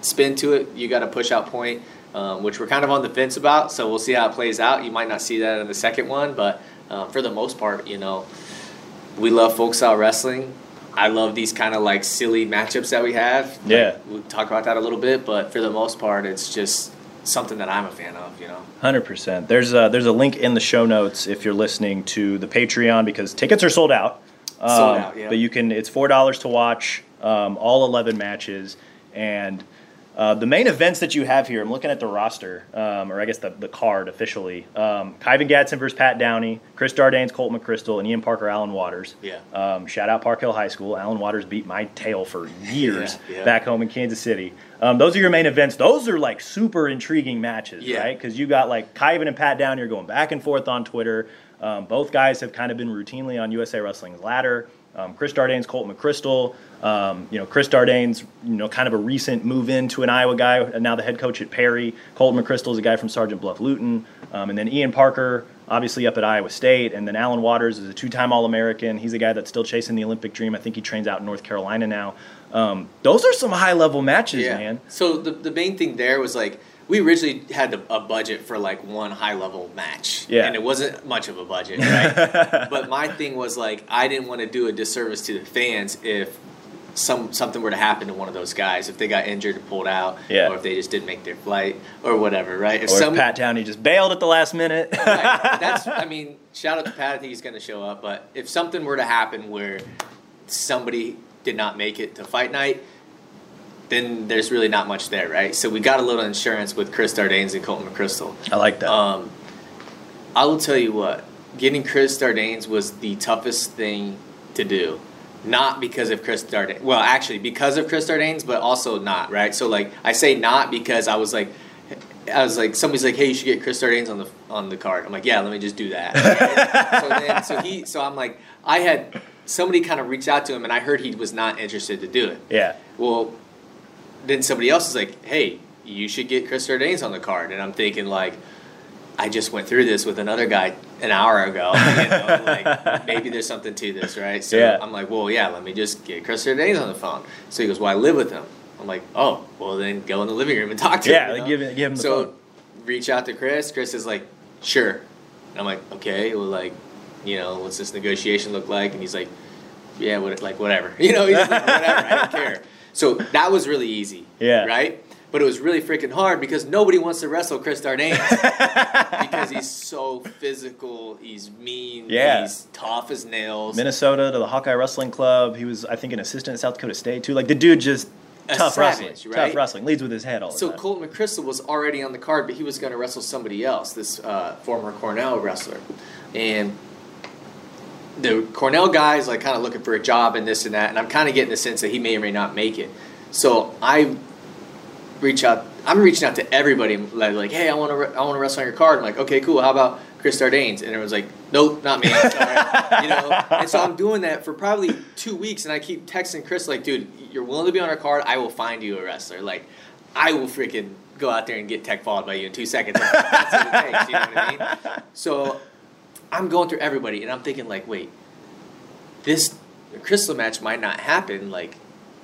Speaker 2: spin to it. You got a push out point, um, which we're kind of on the fence about. So we'll see how it plays out. You might not see that in the second one, but uh, for the most part, you know, we love folk style wrestling. I love these kind of like silly matchups that we have.
Speaker 1: Yeah.
Speaker 2: Like, we'll talk about that a little bit, but for the most part, it's just something that I'm a fan of, you know.
Speaker 1: Hundred percent. There's a, there's a link in the show notes if you're listening to the Patreon because tickets are sold out.
Speaker 2: Um, sold out, yeah.
Speaker 1: But you can. It's four dollars to watch um, all eleven matches, and uh, the main events that you have here, I'm looking at the roster, um, or I guess the, the card officially. Um, Kyven Gadson versus Pat Downey, Chris Dardanes, Colt McCrystal, and Ian Parker, Alan Waters.
Speaker 2: Yeah.
Speaker 1: Um, shout out Park Hill High School. Alan Waters beat my tail for years
Speaker 2: yeah, yeah.
Speaker 1: back home in Kansas City. Um, those are your main events. Those are like super intriguing matches,
Speaker 2: yeah.
Speaker 1: right? Because you got like Kyven and Pat Downey are going back and forth on Twitter. Um, both guys have kind of been routinely on USA Wrestling's ladder. Um, Chris Dardanes, Colt McCrystal. Um, you know, Chris Dardanes, you know, kind of a recent move into an Iowa guy, and now the head coach at Perry. Colt McCrystal is a guy from Sergeant Bluff Luton. Um, and then Ian Parker, obviously up at Iowa State. And then Alan Waters is a two time All American. He's a guy that's still chasing the Olympic dream. I think he trains out in North Carolina now. Um, those are some high level matches,
Speaker 2: yeah.
Speaker 1: man.
Speaker 2: So the, the main thing there was like, we originally had a budget for like one high level match.
Speaker 1: Yeah.
Speaker 2: And it wasn't much of a budget, right? but my thing was like, I didn't want to do a disservice to the fans if some something were to happen to one of those guys, if they got injured or pulled out,
Speaker 1: yeah.
Speaker 2: or if they just didn't make their flight or whatever, right? If
Speaker 1: or
Speaker 2: some,
Speaker 1: if Pat Downey just bailed at the last minute.
Speaker 2: right. That's, I mean, shout out to Pat. I think he's going to show up. But if something were to happen where somebody did not make it to fight night, then there's really not much there, right? So we got a little insurance with Chris Dardanes and Colton McCrystal.
Speaker 1: I like that.
Speaker 2: Um, I will tell you what, getting Chris Dardanes was the toughest thing to do. Not because of Chris Dardanes. Well, actually, because of Chris Dardanes, but also not, right? So, like, I say not because I was like, I was like, somebody's like, hey, you should get Chris Dardanes on the on the card. I'm like, yeah, let me just do that. so then, so he, so I'm like, I had somebody kind of reach out to him, and I heard he was not interested to do it.
Speaker 1: yeah.
Speaker 2: Well, then somebody else is like, hey, you should get Chris Dardanes on the card. And I'm thinking, like, I just went through this with another guy an hour ago. You know, like, maybe there's something to this, right? So
Speaker 1: Yeah.
Speaker 2: I'm like, well, yeah, let me just get Chris Dardanes on the phone. So he goes, well, I live with him. I'm like, oh, well, then go in the living room and talk to
Speaker 1: Yeah,
Speaker 2: him. you
Speaker 1: like, give him- give him the
Speaker 2: so
Speaker 1: phone.
Speaker 2: reach out to Chris. Chris is like, sure. And I'm like, okay, well, like, you know, what's this negotiation look like? And he's like, yeah, what, like whatever. You know, he's like, whatever. I don't care. So that was really easy.
Speaker 1: Yeah.
Speaker 2: Right. But it was really freaking hard because nobody wants to wrestle Chris Dardanes because he's so physical. He's mean.
Speaker 1: Yeah.
Speaker 2: He's tough as nails.
Speaker 1: Minnesota to the Hawkeye Wrestling Club. He was, I think, an assistant at South Dakota State too. Like the dude just
Speaker 2: A
Speaker 1: tough
Speaker 2: savage,
Speaker 1: wrestling,
Speaker 2: right?
Speaker 1: tough wrestling, leads with his head all the time. So.
Speaker 2: Colt McCrystal was already on the card, but he was going to wrestle somebody else, this uh, former Cornell wrestler, and the Cornell guy is like kind of looking for a job and this and that, and I'm kind of getting the sense that he may or may not make it. So I reach out. I'm reaching out to everybody, like, like hey, I want to, re- I want to wrestle on your card. I'm like, okay, cool. How about Chris Dardanes? And everyone's like, nope, not me. You know. And so I'm doing that for probably two weeks, and I keep texting Chris like, dude, you're willing to be on our card? I will find you a wrestler. Like, I will freaking go out there and get tech followed by you in two seconds. That's what it takes. You know what I mean? So I'm going through everybody, and I'm thinking like, wait, this Crystal match might not happen. Like,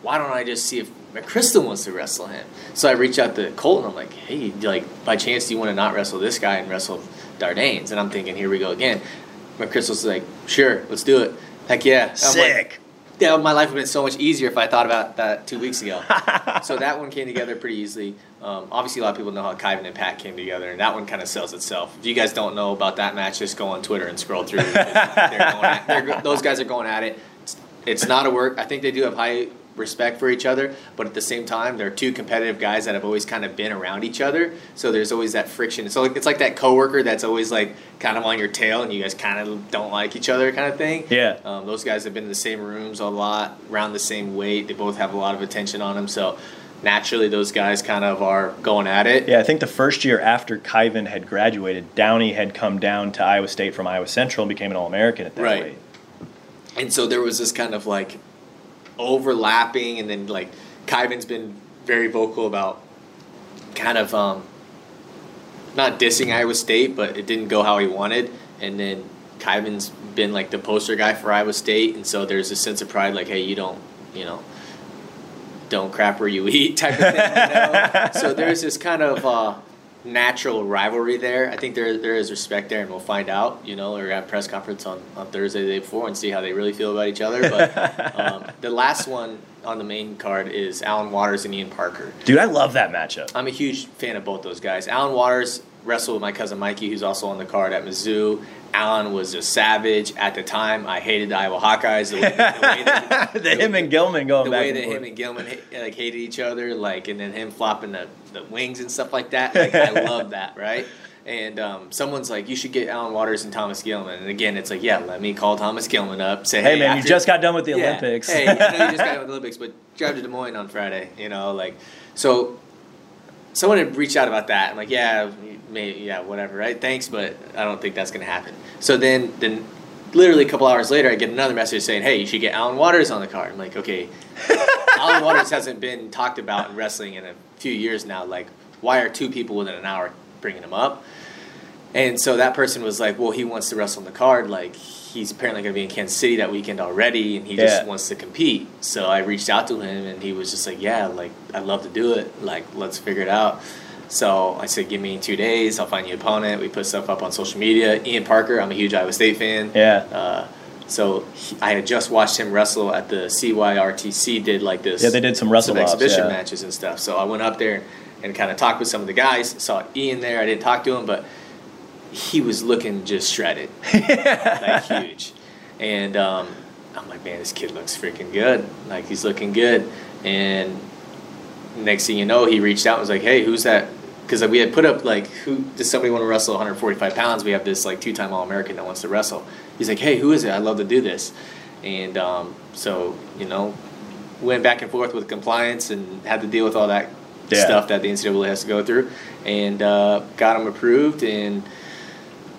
Speaker 2: why don't I just see if Crystal wants to wrestle him? So I reach out to Colton. I'm like, hey, like by chance, do you want to not wrestle this guy and wrestle Dardanes? And I'm thinking, here we go again. McCrystal's like, sure, let's do it. Heck yeah,
Speaker 1: Sick.
Speaker 2: Like, yeah, my life would have been so much easier if I thought about that two weeks ago. so that one came together pretty easily. Um, obviously, a lot of people know how Kyven and Pat came together, and that one kind of sells itself. If you guys don't know about that match, just go on Twitter and scroll through. they're going at, those guys are going at it. It's, it's not a work. I think they do have high respect for each other, but at the same time, they're two competitive guys that have always kind of been around each other. So there's always that friction. So like, it's like that coworker that's always like kind of on your tail, and you guys kind of don't like each other, kind of thing.
Speaker 1: Yeah.
Speaker 2: Um, those guys have been in the same rooms a lot, around the same weight. They both have a lot of attention on them. So naturally, those guys kind of are going at it.
Speaker 1: Yeah, I think the first year after Kyven had graduated, Downey had come down to Iowa State from Iowa Central and became an All American at that
Speaker 2: Right.
Speaker 1: weight.
Speaker 2: And so there was this kind of like overlapping, and then like Kyven's been very vocal about kind of um, not dissing Iowa State, but it didn't go how he wanted. And then Kyven's been like the poster guy for Iowa State, and so there's a sense of pride, like, hey, you don't, you know, don't crap where you eat type of thing. You know? so there's this kind of uh, natural rivalry there. I think there there is respect there, and we'll find out. You know, we're at press conference on, on Thursday the day before and see how they really feel about each other. But um, the last one on the main card is Alan Waters and Ian Parker.
Speaker 1: Dude, I love that matchup.
Speaker 2: I'm a huge fan of both those guys. Alan Waters wrestled with my cousin Mikey, who's also on the card at Mizzou. Alan was a savage at the time. I hated the Iowa Hawkeyes. The way, the way that,
Speaker 1: the him and Gilman going
Speaker 2: the
Speaker 1: back The
Speaker 2: way
Speaker 1: and
Speaker 2: that
Speaker 1: forth.
Speaker 2: him and Gilman like hated each other, like, and then him flopping the, the wings and stuff like that. Like, I love that, right? And um, someone's like, you should get Alan Waters and Thomas Gilman. And again, it's like, yeah, let me call Thomas Gilman up. Say,
Speaker 1: hey man, you
Speaker 2: after-
Speaker 1: just got done with the
Speaker 2: yeah.
Speaker 1: Olympics.
Speaker 2: Hey, I know you just got out of the Olympics, but drive to Des Moines on Friday. You know, like so. Someone had reached out about that. I'm like, yeah, may, yeah, whatever, right? Thanks, but I don't think that's going to happen. So then, then, literally a couple hours later, I get another message saying, hey, you should get Alan Waters on the card. I'm like, okay, Alan Waters hasn't been talked about in wrestling in a few years now. Like, why are two people within an hour bringing him up? And so that person was like, well, he wants to wrestle on the card. Like, he's apparently going to be in Kansas City that weekend already, and he
Speaker 1: Yeah.
Speaker 2: just wants to compete. So I reached out to him, and he was just like, yeah, like, I'd love to do it. Like, let's figure it out. So I said, give me two days. I'll find you an opponent. We put stuff up on social media. Ian Parker, I'm a huge Iowa State fan.
Speaker 1: Yeah.
Speaker 2: Uh, so he, I had just watched him wrestle at the CYRTC. Did like this.
Speaker 1: Yeah, they did some wrestle
Speaker 2: some
Speaker 1: offs,
Speaker 2: exhibition
Speaker 1: yeah.
Speaker 2: matches and stuff. So I went up there and kind of talked with some of the guys. Saw Ian there. I didn't talk to him, but he was looking just shredded, like huge. And um, I'm like, man, this kid looks freaking good. Like he's looking good. And next thing you know, he reached out and was like, hey, who's that? Because we had put up like, who does somebody want to wrestle 145 pounds? We have this like two-time All-American that wants to wrestle. He's like, hey, who is it? I'd love to do this. And um, so you know, went back and forth with compliance and had to deal with all that
Speaker 1: Yeah.
Speaker 2: stuff that the NCAA has to go through, and uh, got him approved. And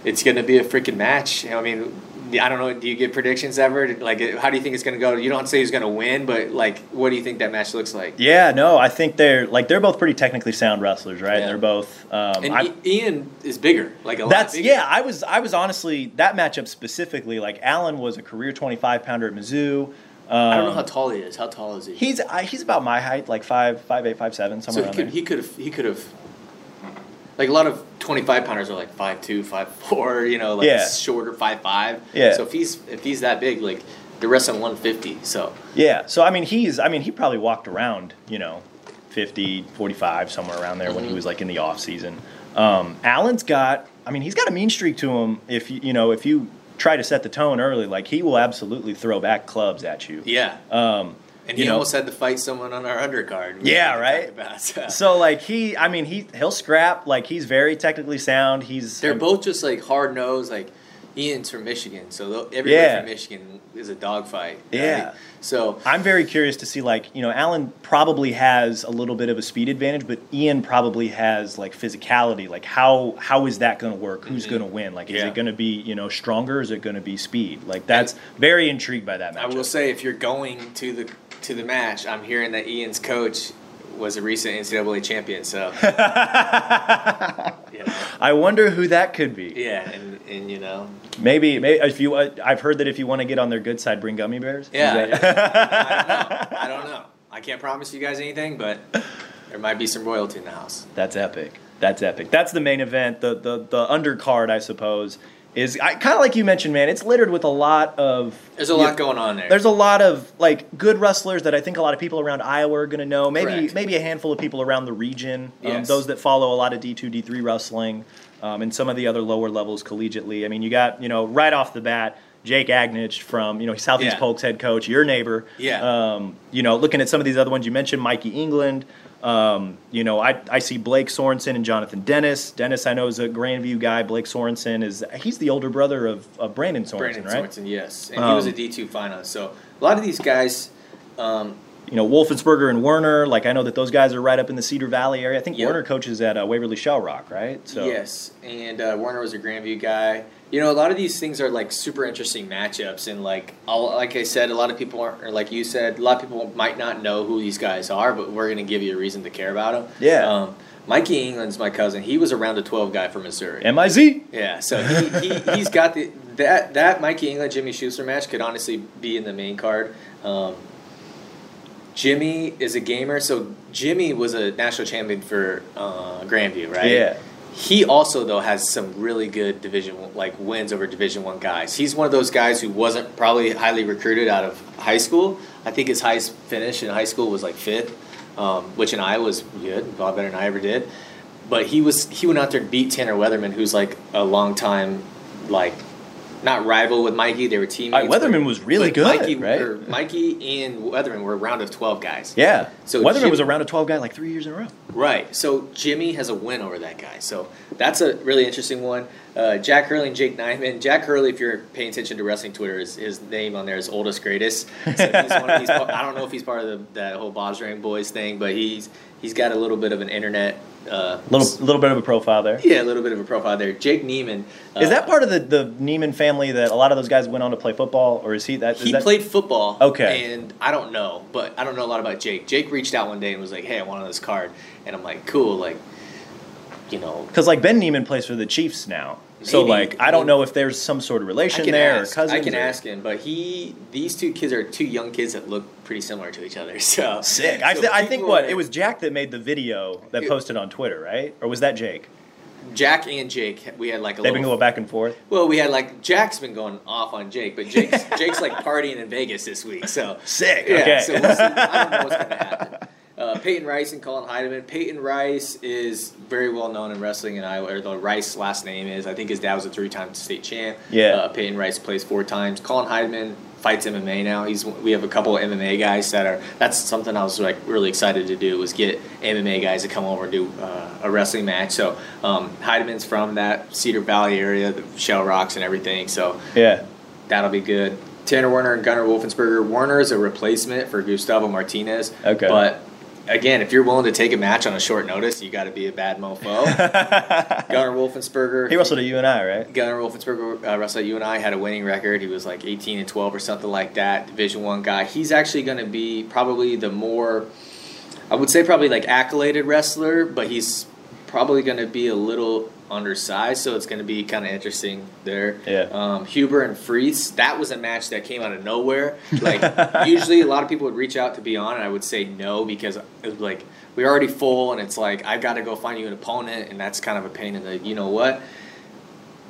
Speaker 2: it's going to be a freaking match. I mean, I don't know. Do you get predictions ever? Like, how do you think it's going to go? You don't say who's going to win, but like, what do you think that match looks like?
Speaker 1: Yeah, no, I think they're like they're both pretty technically sound wrestlers, right?
Speaker 2: Yeah.
Speaker 1: They're both. Um,
Speaker 2: And
Speaker 1: I-
Speaker 2: Ian is bigger, like a lot
Speaker 1: that's yeah. I was I was honestly that matchup specifically. Like Alan was a career twenty five pounder at Mizzou. Um,
Speaker 2: I don't know how tall he is. How tall is he?
Speaker 1: he's I, he's about my height, like five five eight five seven somewhere
Speaker 2: so he
Speaker 1: around
Speaker 2: could,
Speaker 1: there.
Speaker 2: he could have he could have like a lot of 25 pounders are like five two five four you know like
Speaker 1: Yeah.
Speaker 2: shorter five five
Speaker 1: Yeah.
Speaker 2: so if he's if he's that big like the rest of 150 so
Speaker 1: Yeah. So I mean, he's I mean, he probably walked around, you know, 50, 45 somewhere around there when he
Speaker 2: Mhm.
Speaker 1: was like in the off season. Um, Alan's got I mean, he's got a mean streak to him if you you know, if you try to set the tone early, like he will absolutely throw back clubs at you.
Speaker 2: yeah
Speaker 1: Um,
Speaker 2: and
Speaker 1: you
Speaker 2: he
Speaker 1: know-
Speaker 2: almost had to fight someone on our undercard
Speaker 1: Yeah, right?
Speaker 2: about, so.
Speaker 1: so like he I mean, he he'll scrap, like he's very technically sound. He's
Speaker 2: they're both just like hard nosed like Ian's from Michigan, so everybody
Speaker 1: Yeah.
Speaker 2: from Michigan is a dogfight. right?
Speaker 1: Yeah.
Speaker 2: So
Speaker 1: I'm very curious to see, like, you know, Alan probably has a little bit of a speed advantage, but Ian probably has like physicality. Like, how how is that going to work? Who's going to win? Like, is
Speaker 2: Mm-hmm. Yeah.
Speaker 1: it going to be you know stronger? Or is it going to be speed? Like, that's very intrigued by that
Speaker 2: match.
Speaker 1: I
Speaker 2: will say, if you're going to the to the match, I'm hearing that Ian's coach was a recent NCAA champion. So you know,
Speaker 1: I wonder who that could be.
Speaker 2: yeah, and and you know,
Speaker 1: Maybe, maybe if you, uh, I've heard that if you want to get on their good side, bring gummy bears.
Speaker 2: Yeah. I don't know. I don't know. I can't promise you guys anything, but there might be some royalty in the house.
Speaker 1: That's epic. That's epic. That's the main event. The the the undercard, I suppose, is I kind of like you mentioned, man. It's littered with a lot of.
Speaker 2: There's a lot going on there.
Speaker 1: There's a lot of like good wrestlers that I think a lot of people around Iowa are going to know. Maybe
Speaker 2: Correct.
Speaker 1: maybe a handful of people around the region. Um,
Speaker 2: Yes.
Speaker 1: Those that follow a lot of D2, D3 wrestling, um, and some of the other lower levels collegiately. I mean, you got you know right off the bat. Jake Agnich from you know Southeast
Speaker 2: Yeah.
Speaker 1: Polk's head coach, your neighbor.
Speaker 2: Yeah.
Speaker 1: Um, you know, looking at some of these other ones you mentioned, Mikey England. Um, you know, I, I see Blake Sorensen and Jonathan Dennis. Dennis, I know, is a Grandview guy. Blake Sorensen is he's the older brother of, of Brandon Sorensen,
Speaker 2: Brandon
Speaker 1: right?
Speaker 2: Sorensen, yes, and he was a
Speaker 1: Um,
Speaker 2: D two finalist. So a lot of these guys, um,
Speaker 1: You know, Wolfensberger and Werner. Like I know that those guys are right up in the Cedar Valley area. I think
Speaker 2: Yep.
Speaker 1: Werner coaches at uh, Waverly Shell Rock, right? So
Speaker 2: yes, and uh, Warner was a Grandview guy. You know, a lot of these things are like super interesting matchups, and like I'll, like I said, a lot of people aren't, or like you said, a lot of people might not know who these guys are, but we're going to give you a reason to care about them.
Speaker 1: Yeah.
Speaker 2: Um, Mikey England's my cousin. He was a round of twelve guy from Missouri.
Speaker 1: M I Z.
Speaker 2: Yeah, so he, he he's got the that that Mikey England Jimmy Schuster match could honestly be in the main card. Um, Jimmy is a gamer, so Jimmy was a national champion for uh, Grandview, right?
Speaker 1: Yeah.
Speaker 2: He also though has some really good division like wins over Division One guys. He's one of those guys who wasn't probably highly recruited out of high school. I think his highest finish in high school was like fifth, um, which in Iowa was good, a lot better than I ever did. But he was he went out there and beat Tanner Weatherman, who's like a long time like not rival with Mikey. They were teammates.
Speaker 1: Uh, Weatherman was really good,
Speaker 2: Mikey,
Speaker 1: right?
Speaker 2: Mikey and Weatherman were a round of twelve guys.
Speaker 1: Yeah.
Speaker 2: So
Speaker 1: Weatherman
Speaker 2: Jim-
Speaker 1: was a round of twelve guy like three years in a row.
Speaker 2: Right. So Jimmy has a win over that guy. So that's a really interesting one. Uh, Jack Hurley and Jake Nyman. Jack Hurley, if you're paying attention to wrestling Twitter, is his name on there is oldest greatest. So he's one of, he's, part- I don't know if he's part of the, that whole Bob's Ring Boys thing, but he's he's got a little bit of an internet. Uh,
Speaker 1: Little little bit of a profile there.
Speaker 2: yeah, a little bit of a profile there. Jake Neiman. Uh,
Speaker 1: Is that part of the, the Neiman family that a lot of those guys went on to play football, or is he that? is
Speaker 2: He
Speaker 1: that-
Speaker 2: played football.
Speaker 1: Okay.
Speaker 2: And I don't know, but I don't know a lot about Jake. Jake reached out one day and was like, "Hey, I want this card," and I'm like, "Cool." Like, you know,
Speaker 1: Because like Ben Niemann plays for the Chiefs now, so like I don't know if there's some sort of relation there
Speaker 2: ask.
Speaker 1: or cousins.
Speaker 2: I can
Speaker 1: or-
Speaker 2: ask him, but he these two kids are two young kids that look pretty similar to each other. So
Speaker 1: Sick. I, th- I think what
Speaker 2: are-
Speaker 1: it was Jack that made the video that
Speaker 2: It-
Speaker 1: posted on Twitter, right? Or was that Jake?
Speaker 2: Jack and Jake. We had like a
Speaker 1: They've been
Speaker 2: little.
Speaker 1: going back and forth.
Speaker 2: well, we had like Jack's been going off on Jake, but Jake's Jake's like partying in Vegas this week. So
Speaker 1: Sick.
Speaker 2: Yeah,
Speaker 1: okay.
Speaker 2: so we'll see. I don't know what's going to happen. Uh, Peyton Rice and Colin Heidemann. Peyton Rice is very well known in wrestling in Iowa, or the Rice last name is. I think his dad was a three-time state champ.
Speaker 1: Yeah.
Speaker 2: Uh, Peyton Rice plays four times. Colin Heidemann fights MMA now. He's we have a couple of MMA guys that are. That's something I was like really excited to do was get MMA guys to come over and do uh, a wrestling match. So um, Heidemann's from that Cedar Valley area, the Shell Rocks and everything. So
Speaker 1: yeah.
Speaker 2: That'll be good. Tanner Werner and Gunnar Wolfensberger. Werner is a replacement for Gustavo Martinez.
Speaker 1: Okay.
Speaker 2: But again, if you're willing to take a match on a short notice, you got to be a bad mofo. Wolfensberger.
Speaker 1: He wrestled at UNI, right?
Speaker 2: Gunnar Wolfensberger uh, wrestled at UNI had a winning record. He was like 18 and 12 or something like that. Division one guy. He's actually going to be probably the more, I would say probably like accoladed wrestler, but he's probably going to be a little undersized, so it's going to be kind of interesting there.
Speaker 1: Yeah.
Speaker 2: Um, Huber and Freese, that was a match that came out of nowhere. Like usually, a lot of people would reach out to be on, and I would say no because it was like we're already full, and it's like I've got to go find you an opponent, and that's kind of a pain in the you know what.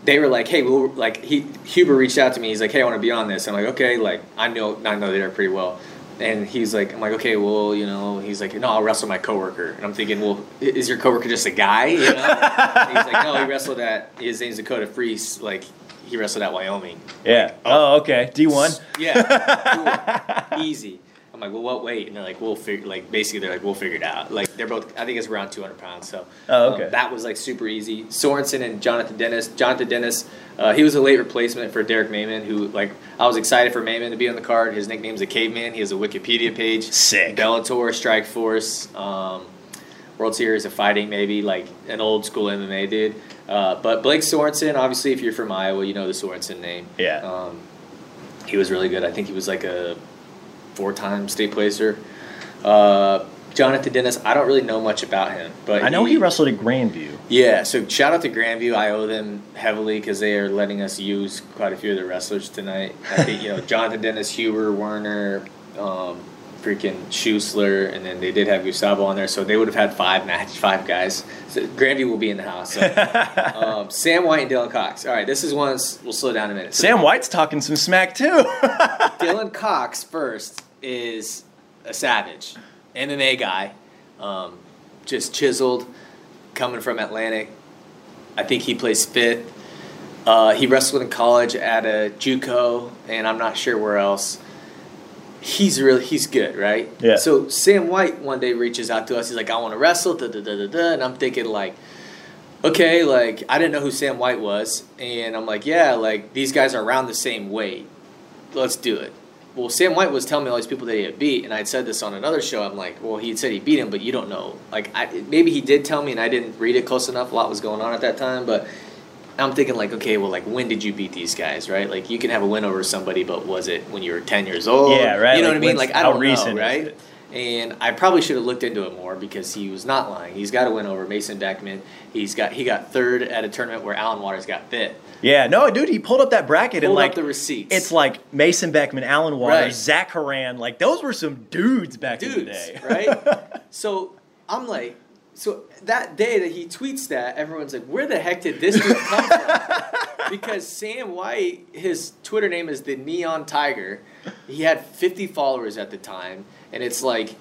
Speaker 2: They were like, "Hey, we'll like." He Huber reached out to me. He's like, "Hey, I want to be on this." I'm like, "Okay." Like, I know, I know they're pretty well. And he's like, I'm like, okay, well, you know, he's like, no, I'll wrestle my coworker. And I'm thinking, well, is your coworker just a guy? You know? He's like, no, he wrestled at his name's Dakota Freese. Like, he wrestled at Wyoming.
Speaker 1: Yeah. Oh. oh, okay. D one.
Speaker 2: Yeah, cool. easy. I'm like, well, what weight? And they're like, we'll figure. Like basically, they're like, we'll figure it out. Like they're both. I think it's around 200 pounds. So
Speaker 1: Oh, okay.
Speaker 2: um, that was like super easy. Sorensen and Jonathan Dennis. Jonathan Dennis, uh, he was a late replacement for Derek Mayman, who like I was excited for Mayman to be on the card. His nickname's a Caveman. He has a Wikipedia page.
Speaker 1: Sick.
Speaker 2: Bellator, Strike Force, um, World Series of Fighting, maybe like an old school MMA dude. Uh, but Blake Sorensen, obviously, if you're from Iowa, you know the Sorensen name.
Speaker 1: Yeah.
Speaker 2: Um, he was really good. I think he was like a four-time state placer. Uh, Jonathan Dennis, I don't really know much about him, but
Speaker 1: I know he wrestled at Grandview.
Speaker 2: yeah, so shout out to Grandview. I owe them heavily because they are letting us use quite a few of the wrestlers tonight. I think you know Jonathan Dennis, Huber, Werner, um, freaking Schusler, and then they did have Gustavo on there, so they would have had five match, five guys. So Grandview will be in the house. So. um, Sam White and Dylan Cox. All right, this is one. We'll slow down a minute. So
Speaker 1: Sam White's talking some smack too.
Speaker 2: Dylan Cox first is a savage, MMA guy, um, just chiseled, coming from Atlantic. I think he plays fifth. Uh, he wrestled in college at a JUCO, and I'm not sure where else. He's really he's good, right?
Speaker 1: Yeah.
Speaker 2: So Sam White one day reaches out to us. He's like, "I want to wrestle." Da, da, da, da, da. And I'm thinking like, okay, like I didn't know who Sam White was, and I'm like, yeah, like these guys are around the same weight. Let's do it. Well, Sam White was telling me all these people that he had beat, and I'd said this on another show. I'm like, well, he had said he beat him, but you don't know. Like, I, maybe he did tell me, and I didn't read it close enough. A lot was going on at that time, but I'm thinking like, okay, well, like when did you beat these guys, right? Like you can have a win over somebody, but was it when you were 10 years old?
Speaker 1: Yeah, right,
Speaker 2: You know
Speaker 1: like,
Speaker 2: what I mean? Like I don't know, right? And I probably should have looked into it more because he was not lying. He's got a win over Mason Beckman. He's got he got third at a tournament where Alan Waters got fifth.
Speaker 1: yeah, no, dude, he pulled up that bracket and like
Speaker 2: the receipts.
Speaker 1: It's like Mason Beckman, Alan Waters,
Speaker 2: Right.
Speaker 1: Zach Haran. Like those were some dudes back in the day,
Speaker 2: right? So I'm like, so that day that he tweets that, everyone's like, where the heck did this dude come from? because Sam White, his Twitter name is the Neon Tiger. He had 50 followers at the time, and it's like.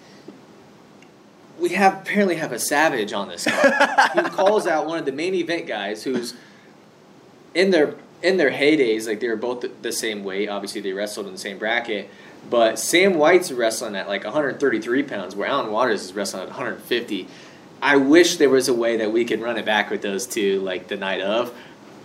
Speaker 2: We have apparently have a savage on this guy who calls out one of the main event guys who's in their in their heydays, like they were both the, the same weight. Obviously, they wrestled in the same bracket. But Sam White's wrestling at like 133 pounds, where Alan Waters is wrestling at 150. I wish there was a way that we could run it back with those two, like the night of.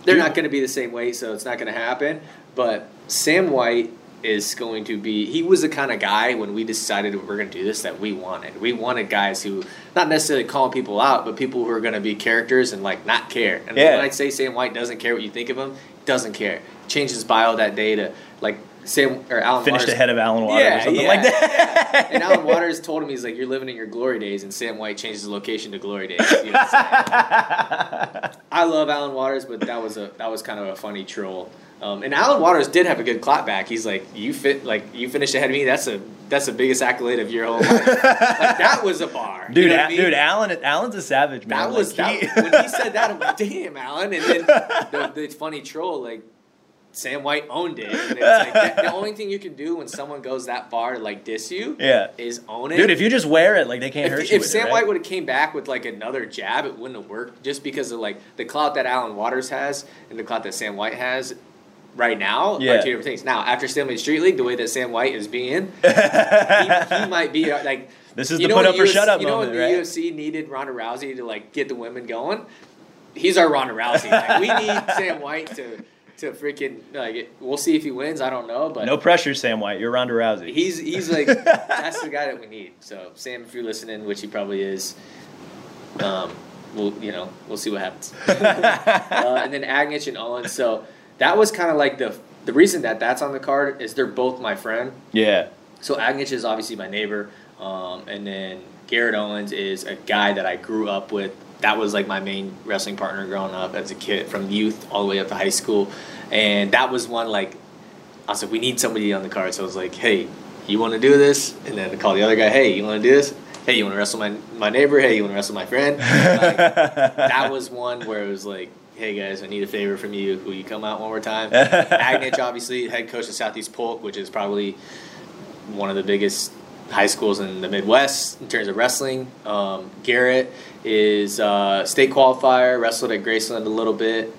Speaker 2: They're not going to be the same weight, so it's not going to happen. But Sam White is going to be. He was the kind of guy when we decided we we're going to do this that we wanted. We wanted guys who not necessarily calling people out, but people who are going to be characters and like not care. And
Speaker 1: Yeah.
Speaker 2: when I say Sam White doesn't care what you think of him, doesn't care. Changed his bio that day to like Sam or Alan
Speaker 1: Finished
Speaker 2: Waters.
Speaker 1: ahead of Alan Waters
Speaker 2: Yeah,
Speaker 1: or something
Speaker 2: yeah,
Speaker 1: like that.
Speaker 2: And Alan Waters told him he's like, "You're living in your glory days," and Sam White changed his location to glory days. You know? I love Alan Waters, but that was a that was kind of a funny troll. Um, and Alan Waters did have a good clap back. He's like, "You fit like you finished ahead of me. That's a that's the biggest accolade of your whole life." like, that was a bar,
Speaker 1: Dude,
Speaker 2: You know
Speaker 1: A-
Speaker 2: I mean?
Speaker 1: dude, Alan, Alan's a savage man.
Speaker 2: That was
Speaker 1: Like,
Speaker 2: that,
Speaker 1: he-
Speaker 2: when he said that. I'm like, "Damn, Alan!" And then the, the funny troll like. Sam White owned it. And it's like that, the only thing you can do when someone goes that far to like diss you
Speaker 1: yeah,
Speaker 2: is own it.
Speaker 1: dude, if you just wear it, like they can't hurt
Speaker 2: If,
Speaker 1: you.
Speaker 2: if
Speaker 1: with
Speaker 2: Sam
Speaker 1: it, right?
Speaker 2: White would have came back with like another jab, it wouldn't have worked. Just because of like the clout that Alan Waters has and the clout that Sam White has right now
Speaker 1: Yeah.
Speaker 2: are two different things. Now, after Stalemate Street League, the way that Sam White is being, he, he might be uh, like.
Speaker 1: This is the put up or
Speaker 2: UFC
Speaker 1: shut up
Speaker 2: You know
Speaker 1: moment,
Speaker 2: when the
Speaker 1: right?
Speaker 2: UFC needed Ronda Rousey to like get the women going. He's our Ronda Rousey. Like, we need Sam White to to freaking like. We'll see if he wins. I don't know, but
Speaker 1: No pressure, Sam White. You're Ronda Rousey.
Speaker 2: He's he's like that's the guy that we need. So Sam, if you're listening, which he probably is, um, we'll you know we'll see what happens. uh, and then Agnich and Owens. So that was kind of like the the reason that that's on the card is they're both my friend.
Speaker 1: yeah,
Speaker 2: So Agnich is obviously my neighbor, um, and then Garrett Owens is a guy that I grew up with. That was like my main wrestling partner growing up as a kid, from youth all the way up to high school, and that was one like I was like, we need somebody on the card. So I was like, hey, you want to do this? And then I call the other guy, hey, you want to do this? Hey, you want to wrestle my my neighbor? Hey, you want to wrestle my friend? Like, that was one where it was like, hey guys, I need a favor from you. Will you come out one more time? Agnich, obviously, head coach of Southeast Polk, which is probably one of the biggest high schools in the Midwest in terms of wrestling. Um, Garrett is uh, state qualifier, wrestled at Graceland a little bit.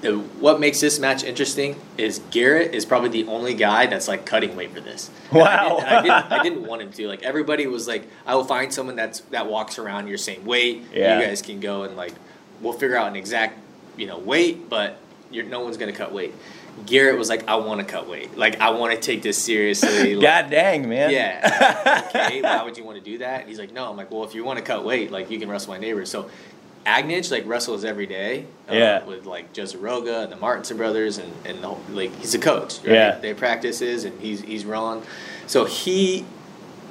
Speaker 2: the, what makes this match interesting is Garrett is probably the only guy that's like cutting weight for this.
Speaker 1: Wow.
Speaker 2: I didn't, I didn't, I didn't want him to. Like everybody was like, I will find someone that's that walks around your same weight.
Speaker 1: Yeah.
Speaker 2: You guys can go and like, we'll figure out an exact, you know, weight, but you're, no one's gonna cut weight. Garrett was like, I want to cut weight. Like I want to take this seriously. Like,
Speaker 1: God dang, man.
Speaker 2: yeah. okay, why would you want to do that? And he's like, no. I'm like, well, if you want to cut weight, like you can wrestle my neighbors. So Agnich like wrestles every day. Uh,
Speaker 1: Yeah.
Speaker 2: With like Joe Zaroga and the Martinson brothers and and the, whole- like he's a coach. Right?
Speaker 1: Yeah.
Speaker 2: They practices and he's he's rolling. So he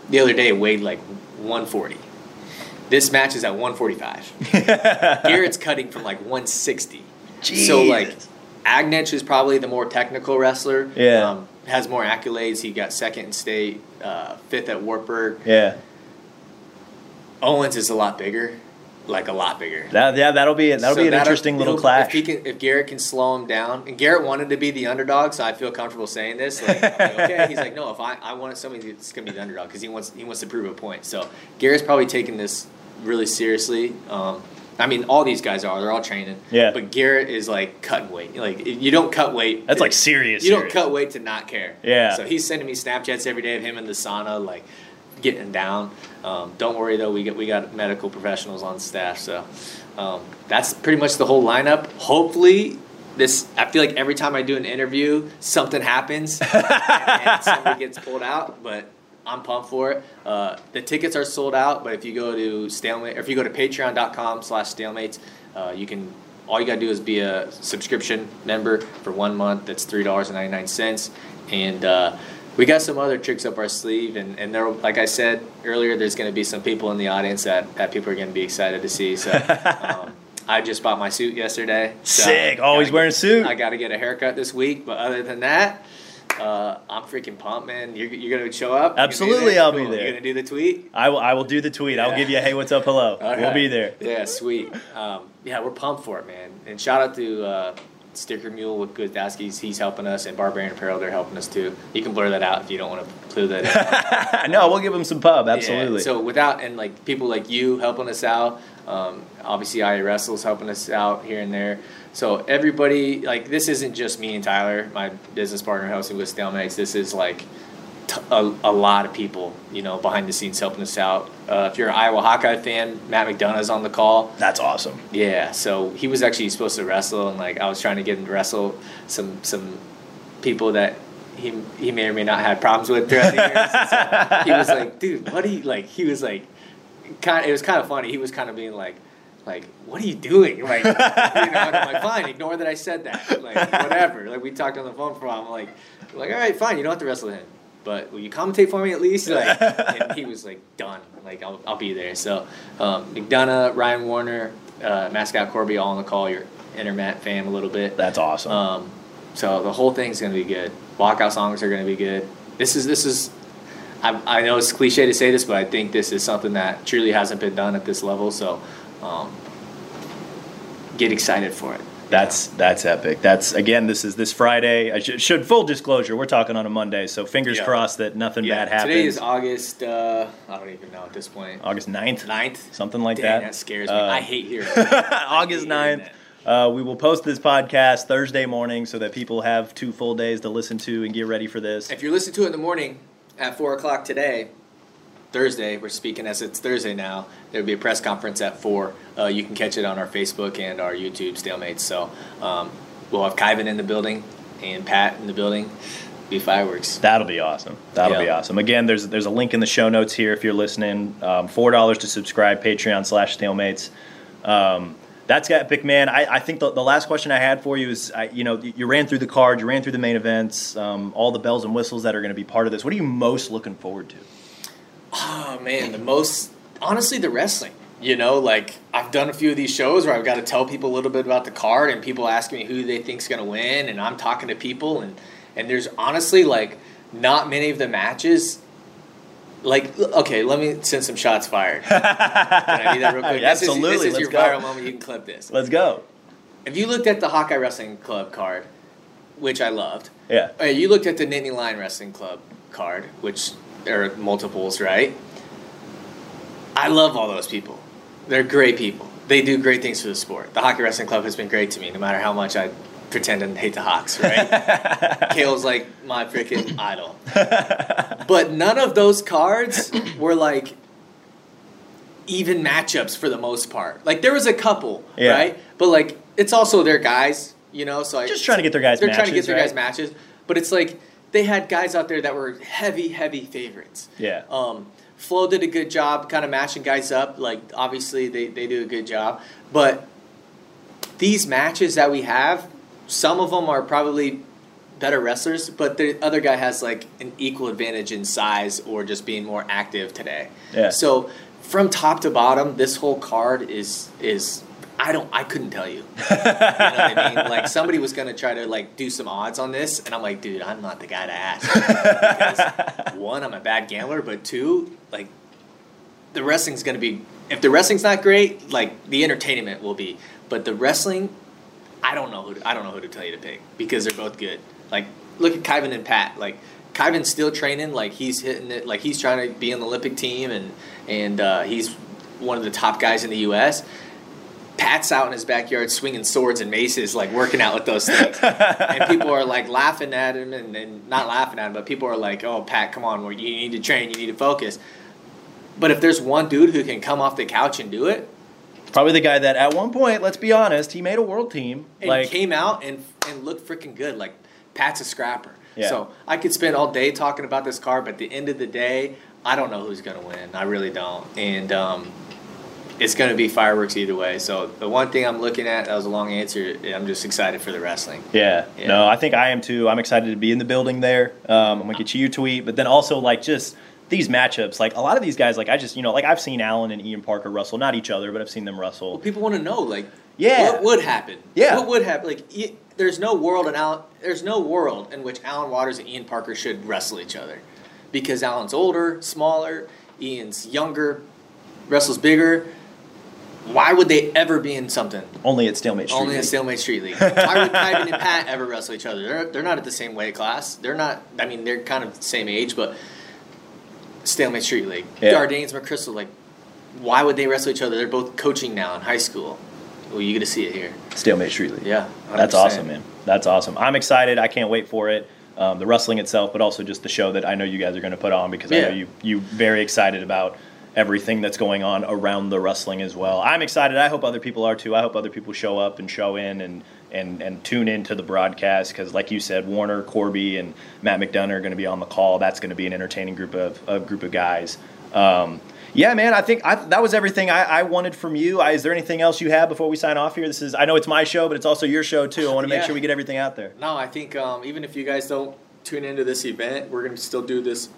Speaker 2: the other day weighed like 140. This match is at 145. Garrett's cutting from like 160. So like. Agnich is probably the more technical wrestler.
Speaker 1: Yeah.
Speaker 2: Um, has more accolades. He got second in state, uh, fifth at Wartburg.
Speaker 1: Yeah.
Speaker 2: Owens is a lot bigger, like a lot bigger.
Speaker 1: That, yeah, that'll be that'll
Speaker 2: So
Speaker 1: be an
Speaker 2: that'll-
Speaker 1: interesting little clash.
Speaker 2: If, can, if Garrett can slow him down, and Garrett wanted to be the underdog, so I feel comfortable saying this. Like, like, okay, he's like, no, if I, I want somebody that's gonna be the underdog because he wants he wants to prove a point. So Garrett's probably taking this really seriously. Um, I mean, all these guys are. They're all training.
Speaker 1: Yeah.
Speaker 2: But Garrett is like cutting weight. Like you don't cut weight.
Speaker 1: That's like serious.
Speaker 2: You don't cut weight to not care.
Speaker 1: Yeah.
Speaker 2: So he's sending me Snapchats every day of him in the sauna, like getting down. Um, don't worry though, we got we got medical professionals on staff, so um, that's pretty much the whole lineup. Hopefully. This I feel like every time I do an interview, something happens and, and somebody gets pulled out. But I'm pumped for it. Uh, the tickets are sold out, but if you go to stalemate, or if you go to Patreon.com/slash stalemates, uh, you can. All you gotta do is be a subscription member for one month. That's three dollars and ninety nine cents, and uh, we got some other tricks up our sleeve. And, and there, like I said earlier, there's gonna be some people in the audience that, that people are gonna be excited to see. So. Um, I just bought my suit yesterday. so
Speaker 1: Sick. Always wearing a suit.
Speaker 2: I got to get a haircut this week, but other than that, uh, I'm freaking pumped, man. You're, you're gonna show up? You gonna do
Speaker 1: Absolutely,
Speaker 2: that?
Speaker 1: I'll be there.
Speaker 2: You're gonna do the tweet?
Speaker 1: I will. I will do the tweet. I'll give you a hey, what's up, hello.
Speaker 2: All
Speaker 1: we'll
Speaker 2: right.
Speaker 1: be there.
Speaker 2: Yeah, sweet. Um, yeah, we're pumped for it, man. And shout out to uh, Sticker Mule with Guzdaskis. He's helping us, and Barbarian Apparel, they're helping us too. You can blur that out if you don't want to clue that in.
Speaker 1: no, we'll give him some pub. Absolutely.
Speaker 2: Yeah, so without and like people like you helping us out, um, obviously I Wrestles helping us out here and there. So everybody like this isn't just me and Tyler, my business partner hosting with Stalemates. This is like t- a, a lot of people, you know, behind the scenes helping us out. Uh, if you're an Iowa Hawkeye fan, Matt McDonough's on the call.
Speaker 1: That's awesome.
Speaker 2: Yeah, so he was actually supposed to wrestle, and like I was trying to get him to wrestle some some people that he he may or may not had problems with throughout the years. So he was like, "Dude, what are you like?" He was like, kind. It was kind of funny. He was kind of being like. Like, what are you doing? Like, you know, I'm like, fine, ignore that I said that. Like, whatever. Like, we talked on the phone for a while. I'm like, like, all right, fine, you don't have to wrestle him, but will you commentate for me at least? Like, and he was like, done. Like, I'll, I'll be there. So, um, McDonough, Ryan Warner, uh, Mascot Corby, all on the call. Your Intermat fam a little bit.
Speaker 1: That's awesome.
Speaker 2: Um, so the whole thing's gonna be good. Walkout songs are gonna be good. This is this is. I, I know it's cliche to say this, but I think this is something that truly hasn't been done at this level. So, um, get excited for it.
Speaker 1: That's that's epic. That's again. This is this Friday. I should, should full disclosure. We're talking on a Monday, so fingers
Speaker 2: Yeah.
Speaker 1: crossed that nothing
Speaker 2: yeah.
Speaker 1: bad happens.
Speaker 2: Today is August. Uh, I don't even know at this point.
Speaker 1: August 9th,
Speaker 2: 9th?
Speaker 1: something like
Speaker 2: Dang,
Speaker 1: that.
Speaker 2: that scares me.
Speaker 1: Uh,
Speaker 2: I hate hearing.
Speaker 1: August
Speaker 2: I hate
Speaker 1: 9th. Uh, we will post this podcast Thursday morning so that people have two full days to listen to and get ready for this.
Speaker 2: If you're listening to it in the morning at four o'clock today, Thursday, we're speaking as it's Thursday now. There'll be a press conference at four. Uh, you can catch it on our Facebook and our YouTube stalemates. So um, we'll have Kyven in the building and Pat in the building. Be fireworks.
Speaker 1: That'll be awesome. That'll be awesome. Again, there's there's a link in the show notes here if you're listening. Um, Four dollars to subscribe. Patreon slash Stalemates. Um, that's epic, man. I, I think the, the last question I had for you is, I, you know, you ran through the card, you ran through the main events, um, all the bells and whistles that are going to be part of this. What are you most looking forward to?
Speaker 2: Oh man, the most honestly the wrestling. You know, like I've done a few of these shows where I've got to tell people a little bit about the card, and people ask me who they think's going to win, and I'm talking to people, and and there's honestly like not many of the matches. Like, okay, let me send some shots fired. Can I do that real quick? This is-
Speaker 1: Absolutely,
Speaker 2: This is, your
Speaker 1: go.
Speaker 2: viral moment. You can clip this.
Speaker 1: Let's go.
Speaker 2: If you looked at the Hawkeye Wrestling Club card, which I loved,
Speaker 1: Yeah.
Speaker 2: you looked at the Nittany Lion Wrestling Club card, which are multiples, right? I love all those people. They're great people. They do great things for the sport. The Hawkeye Wrestling Club has been great to me, no matter how much I pretend I hate the Hawks, right? Cael's like my freaking idol. But none of those cards were like even matchups for the most part. Like there was a couple,
Speaker 1: Yeah.
Speaker 2: right? But like it's also their guys, you know. So I,
Speaker 1: Just trying to get their guys
Speaker 2: They're trying to get their
Speaker 1: right?
Speaker 2: guys matches, but it's like they had guys out there that were heavy, heavy favorites.
Speaker 1: Yeah.
Speaker 2: Um, Flo did a good job kind of matching guys up. Like, obviously, they, they do a good job. But these matches that we have, some of them are probably better wrestlers, but the other guy has like an equal advantage in size or just being more active today.
Speaker 1: Yeah.
Speaker 2: So, from top to bottom, this whole card is is I don't I couldn't tell you. you know I mean? Like somebody was gonna try to like do some odds on this, and I'm like, dude, I'm not the guy to ask. because one, I'm a bad gambler, but two, like the wrestling's gonna be. If the wrestling's not great, like the entertainment will be. But the wrestling, I don't know who to, I don't know who to tell you to pick because they're both good. Like look at Kyven and Pat. Like Kyven's still training. Like he's hitting it. Like he's trying to be on the Olympic team, and and uh, he's one of the top guys in the U.S. Pat's out in his backyard swinging swords and maces, like working out with those things. and people are like laughing at him, and, and not laughing at him, but people are like, "Oh, Pat, come on, you need to train, you need to focus." But if there's one dude who can come off the couch and do it,
Speaker 1: Probably the guy that at one point, let's be honest, he made a world team.
Speaker 2: and
Speaker 1: like
Speaker 2: came out and and looked freaking good. Like Pat's a scrapper.
Speaker 1: Yeah.
Speaker 2: So I could spend all day talking about this card, but at the end of the day, I don't know who's gonna win. I really don't. And um, it's gonna be fireworks either way. So the one thing I'm looking at, that was a long answer. I'm just excited for the wrestling.
Speaker 1: Yeah.
Speaker 2: Yeah.
Speaker 1: no, I think I am too. I'm excited to be in the building there. Um, I'm gonna get you your tweet, but then also like just these matchups. Like a lot of these guys, like I just you know like I've seen Alan and Ian Parker wrestle, not each other, but I've seen them wrestle.
Speaker 2: Well, people want to know, like,
Speaker 1: Yeah.
Speaker 2: what would happen?
Speaker 1: Yeah.
Speaker 2: what would happen? Like, there's no world in Alan, there's no world in which Alan Waters and Ian Parker should wrestle each other, because Alan's older, smaller, Ian's younger, wrestles bigger. Why would they ever be in something?
Speaker 1: Only at Stalemate Street.
Speaker 2: Only
Speaker 1: League.
Speaker 2: Stalemate Street League. Why would Kyven and Pat ever wrestle each other? They're, they're not at the same weight class. They're not. I mean, they're kind of the same age, but Stalemate Street League.
Speaker 1: Yeah.
Speaker 2: Dardanes, McCrystal, like, why would they wrestle each other? They're both coaching now in high school. Well, you get to see it here.
Speaker 1: Stalemate Street League.
Speaker 2: Yeah,
Speaker 1: That's
Speaker 2: 100%.
Speaker 1: awesome, man. That's awesome. I'm excited. I can't wait for it. Um, the wrestling itself, but also just the show that I know you guys are going to put on because I know you you very excited about everything that's going on around the wrestling as well. I'm excited. I hope other people are too. I hope other people show up and show in and and and tune into the broadcast because, like you said, Warner, Corby, and Matt McDonough are going to be on the call. That's going to be an entertaining group of a group of guys. Um, yeah, man. I think I, that was everything I, I wanted from you. I, is there anything else you have before we sign off here? This is I know it's my show, but it's also your show too. I want to make sure we get everything out there.
Speaker 2: No, I think um, even if you guys don't tune into this event, we're going to still do this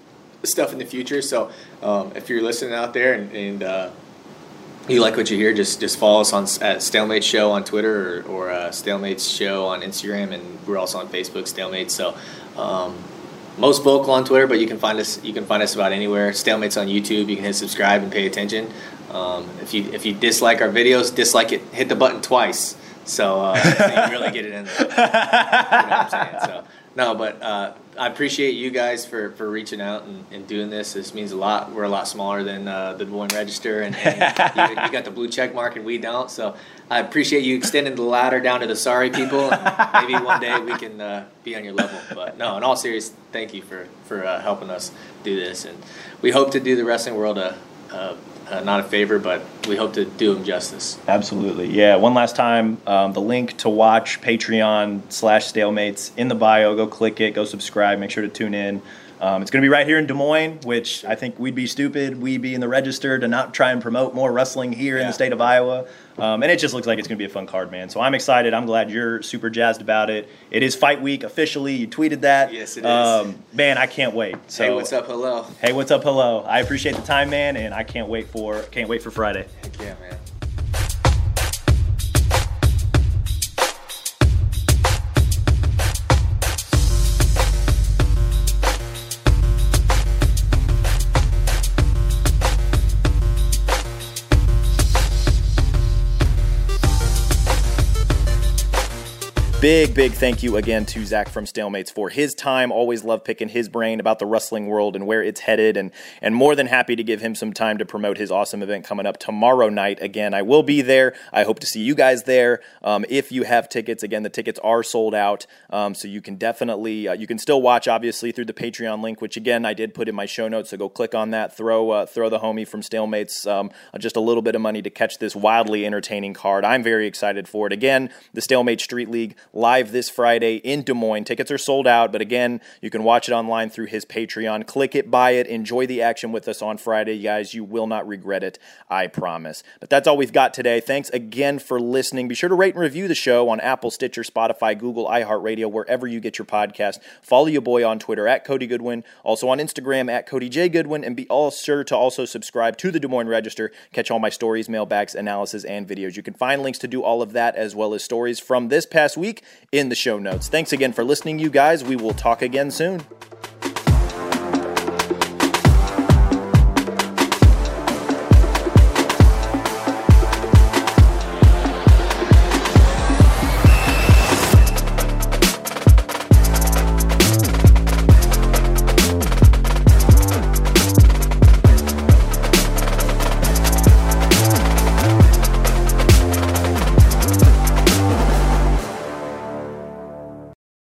Speaker 2: stuff in the future. So um, if you're listening out there and, and uh, you like what you hear, just just follow us on at Stalemate Show on Twitter or, or uh, Stalemates Show on Instagram, and we're also on Facebook, Stalemate. So. Um, most vocal on Twitter, but you can find us. You can find us about anywhere. Stalemates on YouTube. You can hit subscribe and pay attention. Um, if you if you dislike our videos, dislike it. Hit the button twice, so, uh, you really get it in there. You know what I'm saying? So no, but uh, I appreciate you guys for, for reaching out and, and doing this. This means a lot. We're a lot smaller than uh, the Des Moines Register, and, and you, you got the blue check mark, and we don't. So I appreciate you extending the ladder down to the sorry people. And maybe one day we can uh, be on your level. But no, in all seriousness, thank you for for uh, helping us do this, and we hope to do the wrestling world a. a uh, not a favor, but we hope to do them justice.
Speaker 1: Absolutely. Yeah. One last time, um, the link to watch Patreon slash Stalemates in the bio. Go click it. Go subscribe. Make sure to tune in. Um, it's going to be right here in Des Moines, which I think we'd be stupid, we'd be in the register to not try and promote more wrestling here in the state of Iowa. Um, and it just looks like it's going to be a fun card, man. So I'm excited. I'm glad you're super jazzed about it. It is fight week officially. You tweeted that.
Speaker 2: Yes, it is.
Speaker 1: Um, man, I can't wait. So,
Speaker 2: hey, what's up? Hello.
Speaker 1: Hey, what's up? Hello. I appreciate the time, man, and I can't wait for can't wait for Friday.
Speaker 2: Heck yeah, man.
Speaker 1: Big, big thank you again to Zach from Stalemates for his time. Always love picking his brain about the wrestling world and where it's headed, and and more than happy to give him some time to promote his awesome event coming up tomorrow night. Again, I will be there. I hope to see you guys there. Um, if you have tickets, again, the tickets are sold out, um, so you can definitely uh, you can still watch obviously through the Patreon link, which again I did put in my show notes. So go click on that. Throw uh, throw the homie from Stalemates um, just a little bit of money to catch this wildly entertaining card. I'm very excited for it. Again, the Stalemate Street League live this Friday in Des Moines. Tickets are sold out, but again, you can watch it online through his Patreon. Click it, buy it, enjoy the action with us on Friday, guys. You will not regret it, I promise. But that's all we've got today. Thanks again for listening. Be sure to rate and review the show on Apple, Stitcher, Spotify, Google, iHeartRadio, wherever you get your podcast. Follow your boy on Twitter at Cody Goodwin, also on Instagram at Cody J Goodwin, and be all sure to also subscribe to the Des Moines Register. Catch all my stories, mailbags, analysis, and videos. You can find links to do all of that as well as stories from this past week in the show notes. Thanks again for listening, you guys. We will talk again soon.